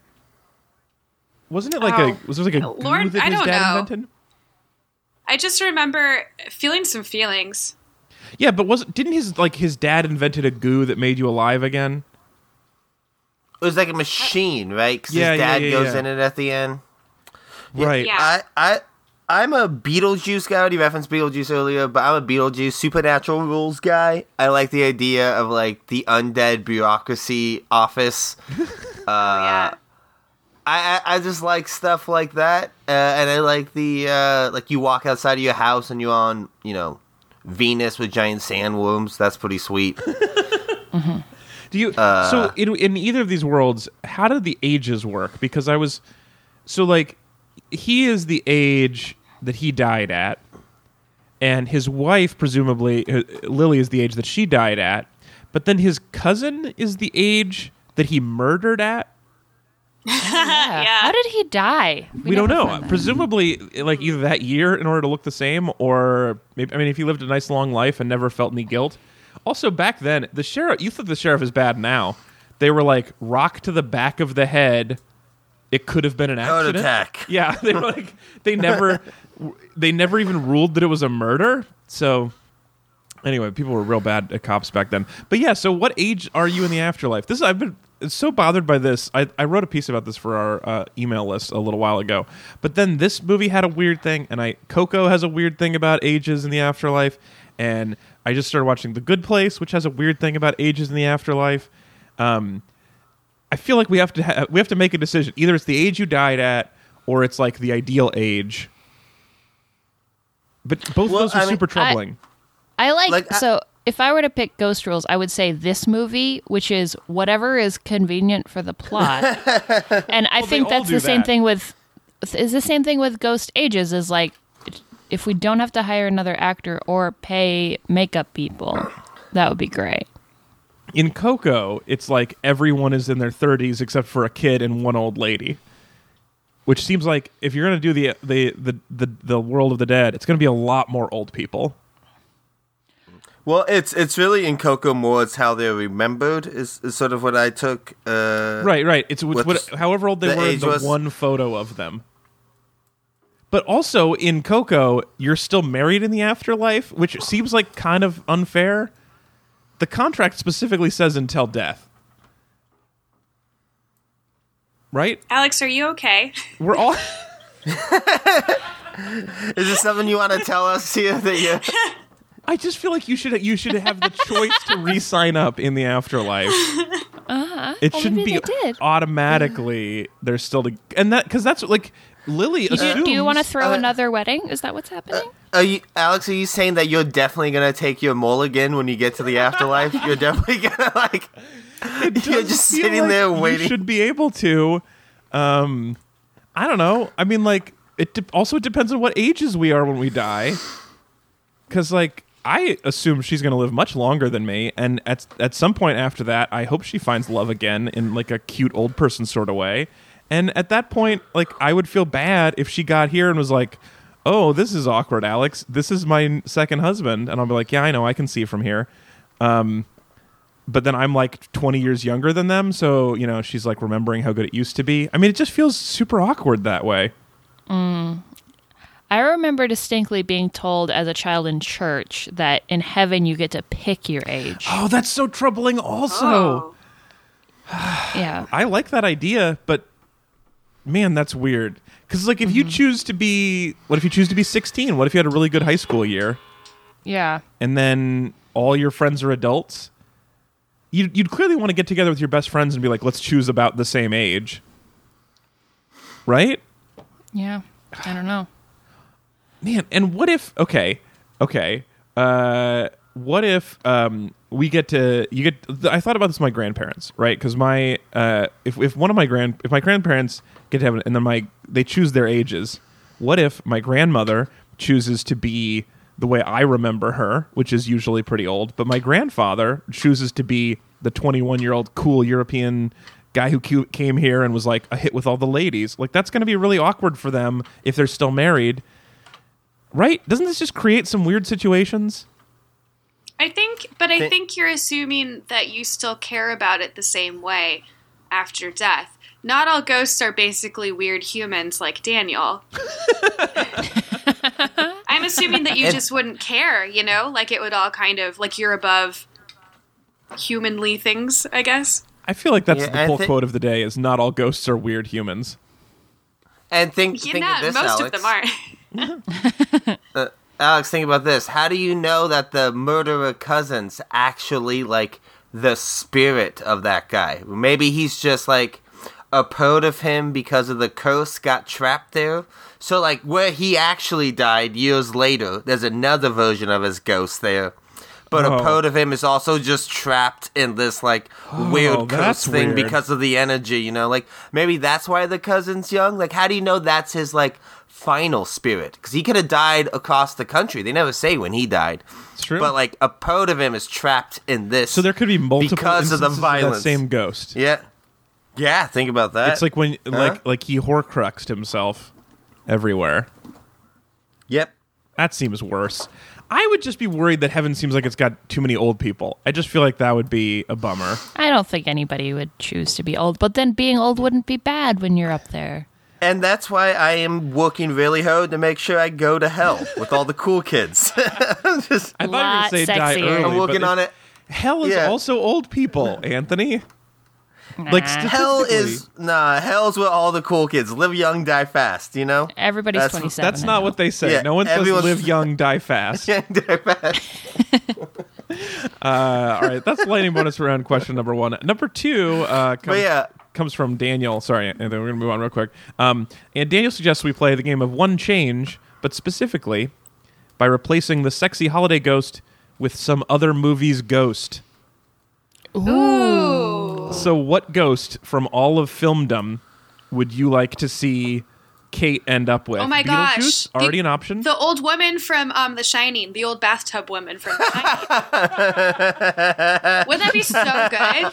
Wasn't it like Oh. a was there like a Lord, glue that I his don't dad know. invented? I just remember feeling some feelings. Yeah, but was didn't his like his dad invented a goo that made you alive again? It was like a machine, right? 'Cause Yeah, his yeah, dad yeah, goes yeah. in it at the end. Right. Yeah. I, I, I'm a Beetlejuice guy. You referenced Beetlejuice earlier, but I'm a Beetlejuice supernatural rules guy. I like the idea of like the undead bureaucracy office. yeah. I, I, I just like stuff like that, uh, and I like the uh, like you walk outside of your house and you're on you know Venus with giant sandworms. That's pretty sweet. Do you Uh. so in in either of these worlds, how did the ages work? Because I was so like he is the age that he died at, and his wife presumably uh, Lily is the age that she died at, but then his cousin is the age that he murdered at. Yeah. Yeah. How did he die? We, don't know. Presumably, like either that year in order to look the same, or maybe I mean, if he lived a nice long life and never felt any guilt. Also, back then, the sheriff. You thought the sheriff is bad now? They were like rock to the back of the head. It could have been an Heart accident. attack. Yeah, they were like they never, they never even ruled that it was a murder. So. Anyway, people were real bad at cops back then. But yeah, so what age are you in the afterlife? This I've been so bothered by this. I, I wrote a piece about this for our uh, email list a little while ago. But then this movie had a weird thing, and I Coco has a weird thing about ages in the afterlife, and I just started watching The Good Place, which has a weird thing about ages in the afterlife. Um, I feel like we have to ha- we have to make a decision. Either it's the age you died at, or it's like the ideal age. But both Well, those are I mean, super I- troubling. I like, Like, I- so. If I were to pick ghost rules, I would say this movie, which is whatever is convenient for the plot. and I Well, think that's do the same thing with is the same thing with Ghost Ages. Is like if we don't have to hire another actor or pay makeup people, that would be great. in Coco, it's like everyone is in their 30s except for a kid and one old lady. Which seems like if you're going to do the, the the the the world of the dead, it's going to be a lot more old people. Well, it's it's really in Coco more. It's how they're remembered is, is sort of what I took. Uh, Right, right. It's, What what, however old they the were in the was- one photo of them. But also in Coco, you're still married in the afterlife, which seems like kind of unfair. The contract specifically says until death. Right? Alex, are you okay? We're all Is this something you want to tell us here that you? I just feel like you should you should have the choice to re-sign up in the afterlife. Uh-huh. It Well, shouldn't maybe be they did. automatically there's still the and that because that's like Lily Do, assumes. do you want to throw uh, another wedding? Is that what's happening? Are you, Alex? Are you saying that you're definitely gonna take your mulligan when you get to the afterlife? You're definitely gonna like. You're just sitting like there You waiting. should be able to. Um, I don't know. I mean, like it de- also depends on what ages we are when we die. Because like I assume she's going to live much longer than me, and at at some point after that, I hope she finds love again in like a cute old person sort of way. And at that point, like I would feel bad if she got here and was like. Oh, this is awkward, Alex. This is my second husband, and I'll be like, "Yeah, I know. I can see from here." Um, but then I'm like 20 years younger than them, so you know she's like remembering how good it used to be. I mean, it just feels super awkward that way. Mm. I remember distinctly being told as a child in church that in heaven you get to pick your age. Oh, that's so troubling. Also, Oh. Yeah. I like that idea, but man, that's weird. Because like, if you Mm-hmm. choose to be, what if you choose to be 16? What if you had a really good high school year, Yeah. and then all your friends are adults? You'd, you'd clearly want to get together with your best friends and be like, let's choose about the same age, right? Yeah. I don't know. man and what if okay okay uh what if um we get to you get i thought about this with my grandparents right because my uh if, if one of my grand if my grandparents get to have an, and then my they choose their ages what if my grandmother chooses to be the way i remember her which is usually pretty old but my grandfather chooses to be the 21 year old cool european guy who came here and was like a hit with all the ladies like that's going to be really awkward for them if they're still married Right? Doesn't this just create some weird situations? I think, but I think you're assuming that you still care about it the same way after death. Not all ghosts are basically weird humans like Daniel. I'm assuming that you just wouldn't care, you know? Like it would all kind of, like you're above humanly things, I guess. I feel like that's Yeah, the full whole thi- quote of the day is not all ghosts are weird humans. And think, You think know, of this, most Alex. of them aren't. Uh, Alex, think about this. How do you know that the murderer cousin's actually like the spirit of that guy? Maybe he's just like a part of him because of the curse got trapped there. So like where he actually died years later, there's another version of his ghost there. But Oh. a part of him is also just trapped in this like oh, weird Oh, that's curse thing weird. because of the energy, you know? Like maybe that's why the cousin's young. Like how do you know that's his like final spirit? Because he could have died across the country. They never say when he died. It's true. But like a part of him is trapped in this. so there could be multiple because of the instances violence. that same ghost. yeah, yeah. Think about that. It's like when like like he horcruxed himself everywhere. yep. That seems worse. I would just be worried that heaven seems like it's got too many old people. I just feel like that would be a bummer. I don't think anybody would choose to be old, but then being old wouldn't be bad when you're up there. And that's why I am working really hard to make sure I go to hell with all the cool kids. Just, I thought you were going to say sexier. die early. I'm working on it. Hell is Yeah. also old people, Anthony. Like Hell is nah. Hell's with all the cool kids. Live young, die fast. You know. Everybody's That's- 27. That's not what they say. Yeah, no one says live young, die fast. die fast. Uh, all right, that's lightning bonus round question number one. Number two uh, comes, But yeah, comes from Daniel. Sorry, and then we're going to move on real quick. Um, and Daniel suggests we play the game of one change, but specifically by replacing the sexy holiday ghost with some other movie's ghost. Ooh. So, what ghost from all of filmdom would you like to see Kate end up with? Oh my gosh. The- Already an option? The old woman from um, The Shining, the old bathtub woman from The Shining. Wouldn't that be so good?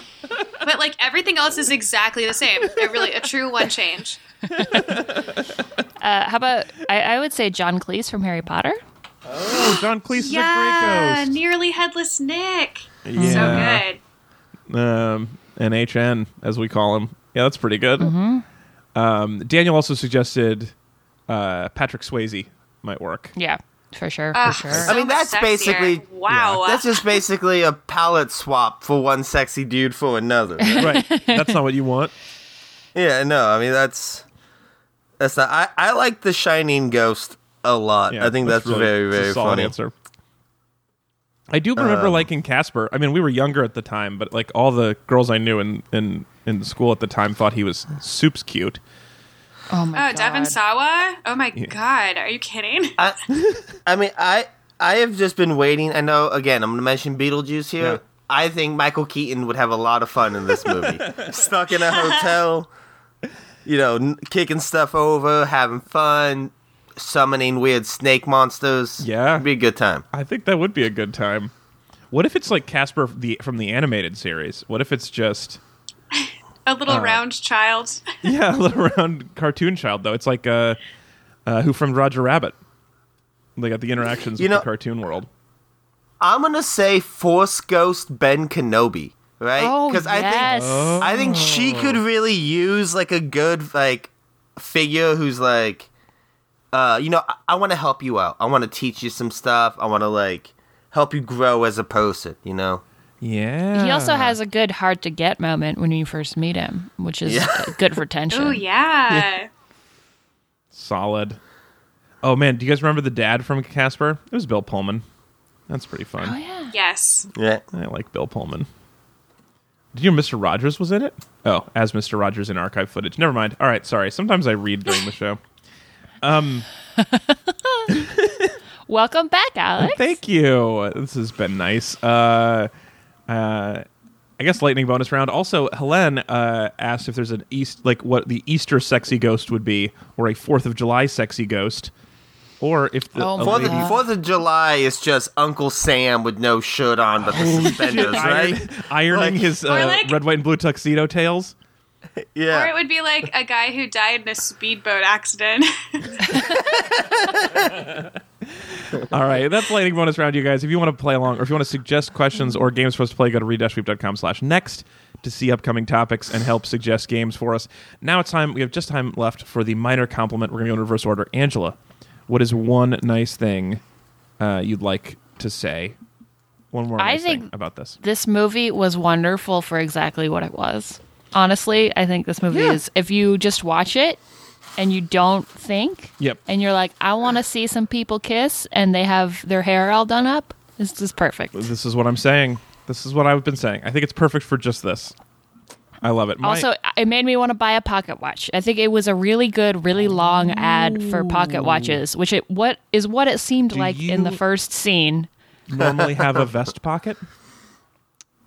But like everything else is exactly the same. A really a true one change. Uh, how about I, I would say John Cleese from Harry Potter. oh, John Cleese is a yeah, great ghost. nearly headless Nick. Yeah. So good. um, NHN, as we call him. Yeah, that's pretty good. Um, Daniel also suggested uh, Patrick Swayze might work. Yeah, for sure, for sure. so I mean, that's sexier. basically- wow. That's just basically a palette swap for one sexy dude for another. right. That's not what you want. yeah, no, I mean that's that's not. I I like the Shining Ghost a lot. Yeah, I think that's, really- very it's a very funny. answer. I do remember Um, liking Casper. I mean, we were younger at the time, but like all the girls I knew in in in school at the time thought he was soups cute. Oh my Oh, god. Devon Sawa? Oh my god, are you kidding? I, I mean, I I have just been waiting. I know. Again, I'm going to mention Beetlejuice here. Yeah. I think Michael Keaton would have a lot of fun in this movie. Stuck in a hotel, you know, n- kicking stuff over, having fun, summoning weird snake monsters. Yeah. It'd be a good time. I think that would be a good time. What if it's like Casper the from the animated series? What if it's just A little Uh, round child. yeah, a little round cartoon child though? It's like uh, uh, Who Framed Roger Rabbit. They got the interactions You with know- the cartoon world. I'm gonna say Force Ghost Ben Kenobi, right? Oh, I yes. think I think she could really use like a good like figure who's like, uh, you know, I, I want to help you out. I want to teach you some stuff. I want to like help you grow as a person. You know, Yeah. He also has a good hard to get moment when you first meet him, which is Yeah. good for tension. Oh yeah. solid. Oh man, do you guys remember the dad from Casper? It was Bill Pullman. That's pretty fun. Oh yeah. Yes. Yeah. I like Bill Pullman. Did you know Mr. Rogers was in it? Oh, as Mr. Rogers in archive footage. Never mind. All right, sorry. Sometimes I read during the show. Welcome back, Alex. Thank you. This has been nice. Uh, uh, I guess lightning bonus round. Also, Helene uh, asked if there's an East, like what the Easter sexy ghost would be, or a Fourth of July sexy ghost, or if the Oh Fourth of, Fourth of July is just Uncle Sam with no shirt on but the suspenders, right? ironing Like- his uh, Or like- red, white, and blue tuxedo tails. Yeah. Or it would be like a guy who died in a speedboat accident. All right, that's lightning bonus round, you guys. If you want to play along, or if you want to suggest questions or games for us to play, go to read-weep.com slash next to see upcoming topics and help suggest games for us. Now it's time. We have just time left for the minor compliment. We're going to go in reverse order. Angela, what is one nice thing uh, you'd like to say? One more I nice think- thing about this. This movie was wonderful for exactly what it was. Honestly, I think this movie is if you just watch it and you don't think Yep. and you're like, I want to see some people kiss and they have their hair all done up, this is perfect. This is what I'm saying. This is what I've been saying. I think it's perfect for just this. I love it. My- Also, it made me want to buy a pocket watch. I think it was a really good, really long ad for pocket watches, which it what is what it seemed Do like in the first scene. normally have a vest pocket.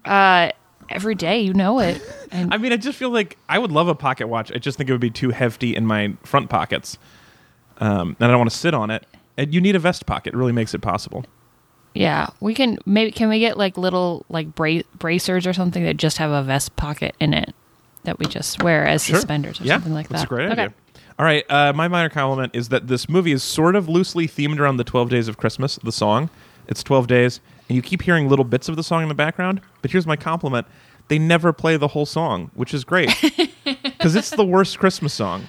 Uh, every day, you know it. And I mean, I just feel like I would love a pocket watch. I just think it would be too hefty in my front pockets, um, and I don't want to sit on it. And you need a vest pocket; it really makes it possible. yeah, we can maybe can we get like little like bra- bracers or something that just have a vest pocket in it that we just wear as suspenders or yeah, something like that. that's a great Okay. idea. All right, uh, my minor compliment is that this movie is sort of loosely themed around the Twelve Days of Christmas. The song, it's twelve days, and you keep hearing little bits of the song in the background. But here's my compliment: they never play the whole song, which is great because it's the worst Christmas song.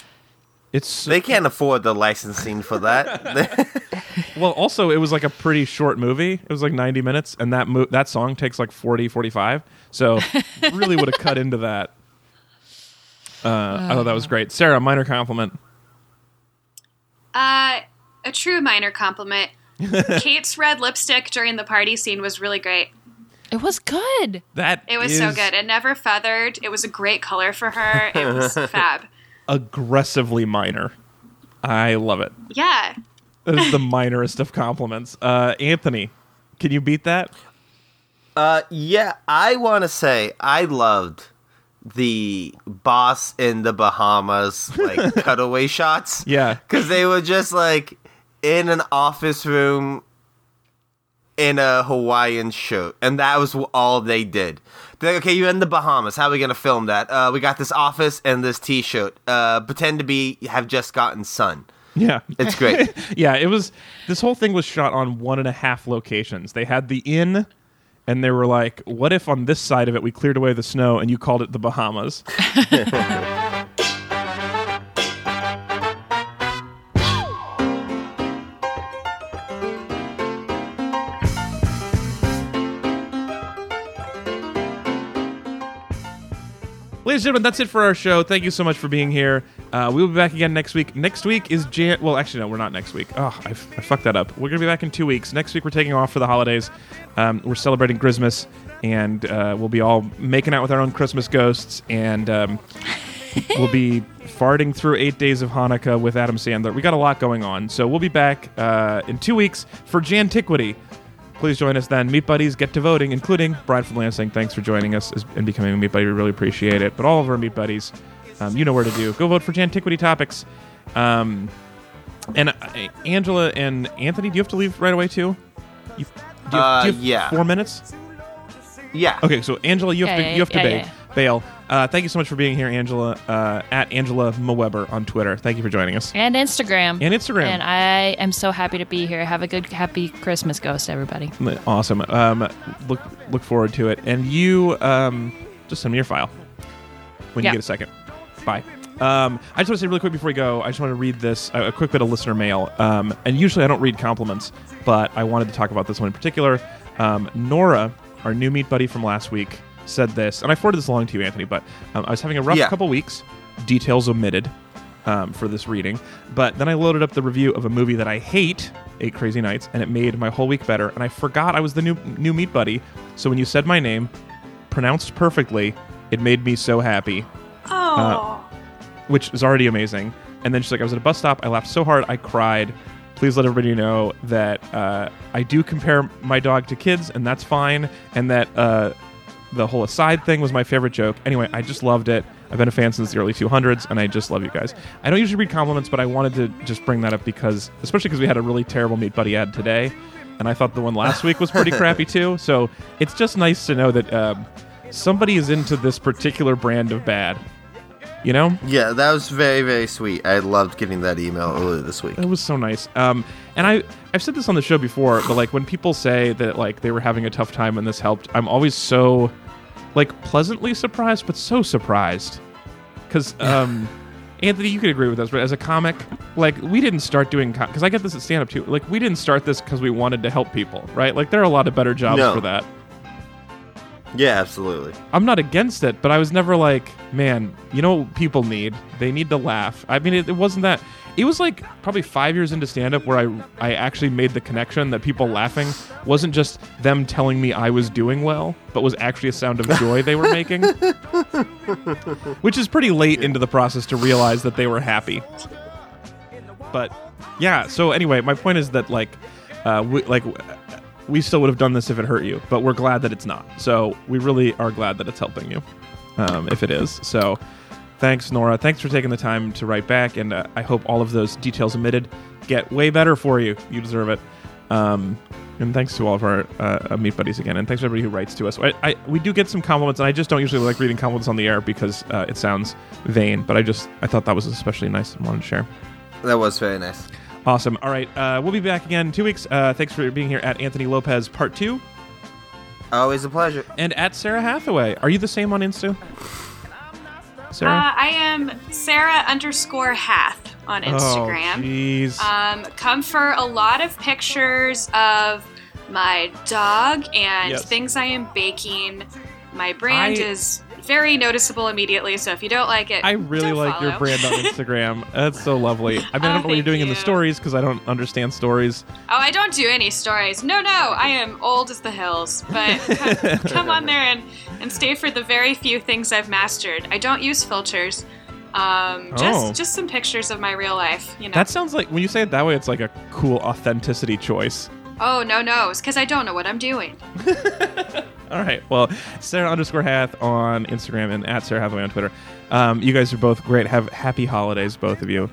It's They can't afford the licensing for that. Well, also it was like a pretty short movie. It was like 90 minutes and that mo- that song takes like 40 45. So really would have cut into that. Uh, I thought that was great. Sarah, minor compliment. Uh, a true minor compliment. Kate's red lipstick during the party scene was really great. It was good. That It was so good. It never feathered. It was a great color for her. It was fab. aggressively minor. I love it. Yeah. That is the minorest of compliments. Uh, Anthony, can you beat that? uh, yeah, I want to say I loved the boss in the Bahamas like cutaway shots. Yeah. because they were just like in an office room in a Hawaiian shirt, and that was all they did. They're like, okay, you're in the Bahamas. How are we gonna film that? Uh, we got this office and this T-shirt. Uh, pretend to be have just gotten sun. Yeah. It's great. yeah, it was. This whole thing was shot on one and a half locations. They had the inn, and they were like, "What if on this side of it we cleared away the snow and you called it the Bahamas?" Ladies and gentlemen, that's it for our show. Thank you so much for being here. Uh, we will be back again next week. Next week is Jan. Well, actually, no, we're not next week. Oh, I, f- I fucked that up. We're gonna be back in two weeks. Next week, we're taking off for the holidays. Um, we're celebrating Christmas, and uh, we'll be all making out with our own Christmas ghosts, and um, we'll be farting through eight days of Hanukkah with Adam Sandler. We got a lot going on, so we'll be back uh, in two weeks for Jantiquity. Please join us then. Meat Buddies get to voting, including Brian from Lansing. Thanks for joining us and becoming a Meat Buddy. We really appreciate it. But all of our Meat Buddies, um, you know where to do. Go vote for Jantiquity topics. Um, and uh, Angela and Anthony, do you have to leave right away too? You, do you, have- Uh, do you have yeah. Four minutes. Yeah. Okay, so Angela, you have Yeah, to you have to yeah, bail. yeah. bail. Uh, thank you so much for being here, Angela. Uh, at Angela Moweber on Twitter. Thank you for joining us. And Instagram. And Instagram. And I am so happy to be here. Have a good, happy Christmas, ghost, everybody. Awesome. Um, look look forward to it. And you um, just send me your file when Yeah. you get a second. Bye. Um, I just want to say really quick before we go. I just want to read this a, a quick bit of listener mail. Um, and usually I don't read compliments, but I wanted to talk about this one in particular. Um, Nora our new meat buddy from last week, said this, and I forwarded this along to you, Anthony. But um, I was having a rough Yeah. couple weeks, details omitted um, for this reading. But then I loaded up the review of a movie that I hate, Eight Crazy Nights, and it made my whole week better. And I forgot I was the new new meat buddy. So when you said my name, pronounced perfectly, it made me so happy Oh. which is already amazing. And then she's like, I was at a bus stop. I laughed so hard, I cried. Please let everybody know that uh, I do compare my dog to kids, and that's fine. And that uh, the whole aside thing was my favorite joke. Anyway, I just loved it. I've been a fan since the early 200s, and I just love you guys. I don't usually read compliments, but I wanted to just bring that up because, especially because we had a really terrible Meat Buddy ad today, and I thought the one last week was pretty crappy too. So it's just nice to know that um, somebody is into this particular brand of bad. You know? Yeah, that was very, very sweet. I loved getting that email earlier this week. It was so nice. Um, and I I've said this on the show before, but like when people say that like they were having a tough time and this helped, I'm always so like pleasantly surprised, but so surprised because um, Anthony, you could agree with us, but as a comic, like we didn't start doing because I get this at stand up too. Like we didn't start this because we wanted to help people, right? Like there are a lot of better jobs No. for that. Yeah, absolutely. I'm not against it, but I was never like, man, you know what people need? They need to laugh. I mean, it, it wasn't that. It was like probably five years into stand up where I, I actually made the connection that people laughing wasn't just them telling me I was doing well, but was actually a sound of joy they were making. Which is pretty late into the process to realize that they were happy. But yeah, so anyway, my point is that like, uh, we, like we still would have done this if it hurt you, but we're glad that it's not. So we really are glad that it's helping you, um, if it is. So thanks, Nora. Thanks for taking the time to write back, and uh, I hope all of those details omitted get way better for you. You deserve it. Um, and thanks to all of our uh, meat buddies again, and thanks to everybody who writes to us. I, I we do get some compliments, and I just don't usually like reading compliments on the air because uh, it sounds vain. But I just I thought that was especially nice and wanted to share. That was very nice. Awesome. All right, uh, we'll be back again in two weeks. Uh, thanks for being here at Anthony Lopez Part Two Always a pleasure. and at Sarah Hathaway. Are you the same on Insta? Sarah. Uh, I am Sarah underscore Hath on Oh, Instagram. jeez. um, come for a lot of pictures of my dog and Yes. things I am baking. My brand I- is very noticeable immediately, so if you don't like it, I really like your brand on Instagram. That's so lovely. I mean, I Oh, don't know what you're doing in the stories because I don't understand stories. Oh, I don't do any stories. No, no, I am old as the hills. But come, come on there and, and stay for the very few things I've mastered. I don't use filters. Um, just Oh. just some pictures of my real life. You know. That sounds like when you say it that way, it's like a cool authenticity choice. oh no, no, it's because I don't know what I'm doing. All right. Well, Sarah underscore Hath on Instagram and at Sarah Hathaway on Twitter. Um, you guys are both great. Have happy holidays, both of you.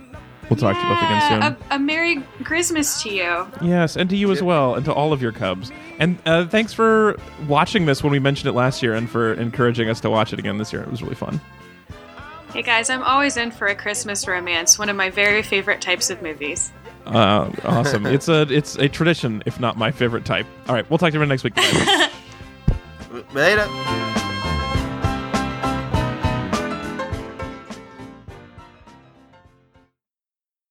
We'll talk to you both again soon. A, a Merry Christmas to you. Yes, and to you as well, and to all of your Cubs. And uh, thanks for watching this when we mentioned it last year, and for encouraging us to watch it again this year. It was really fun. Hey guys, I'm always in for a Christmas romance, one of my very favorite types of movies. Uh, awesome. it's a it's a tradition, if not my favorite type. All right, we'll talk to you next week. primeira.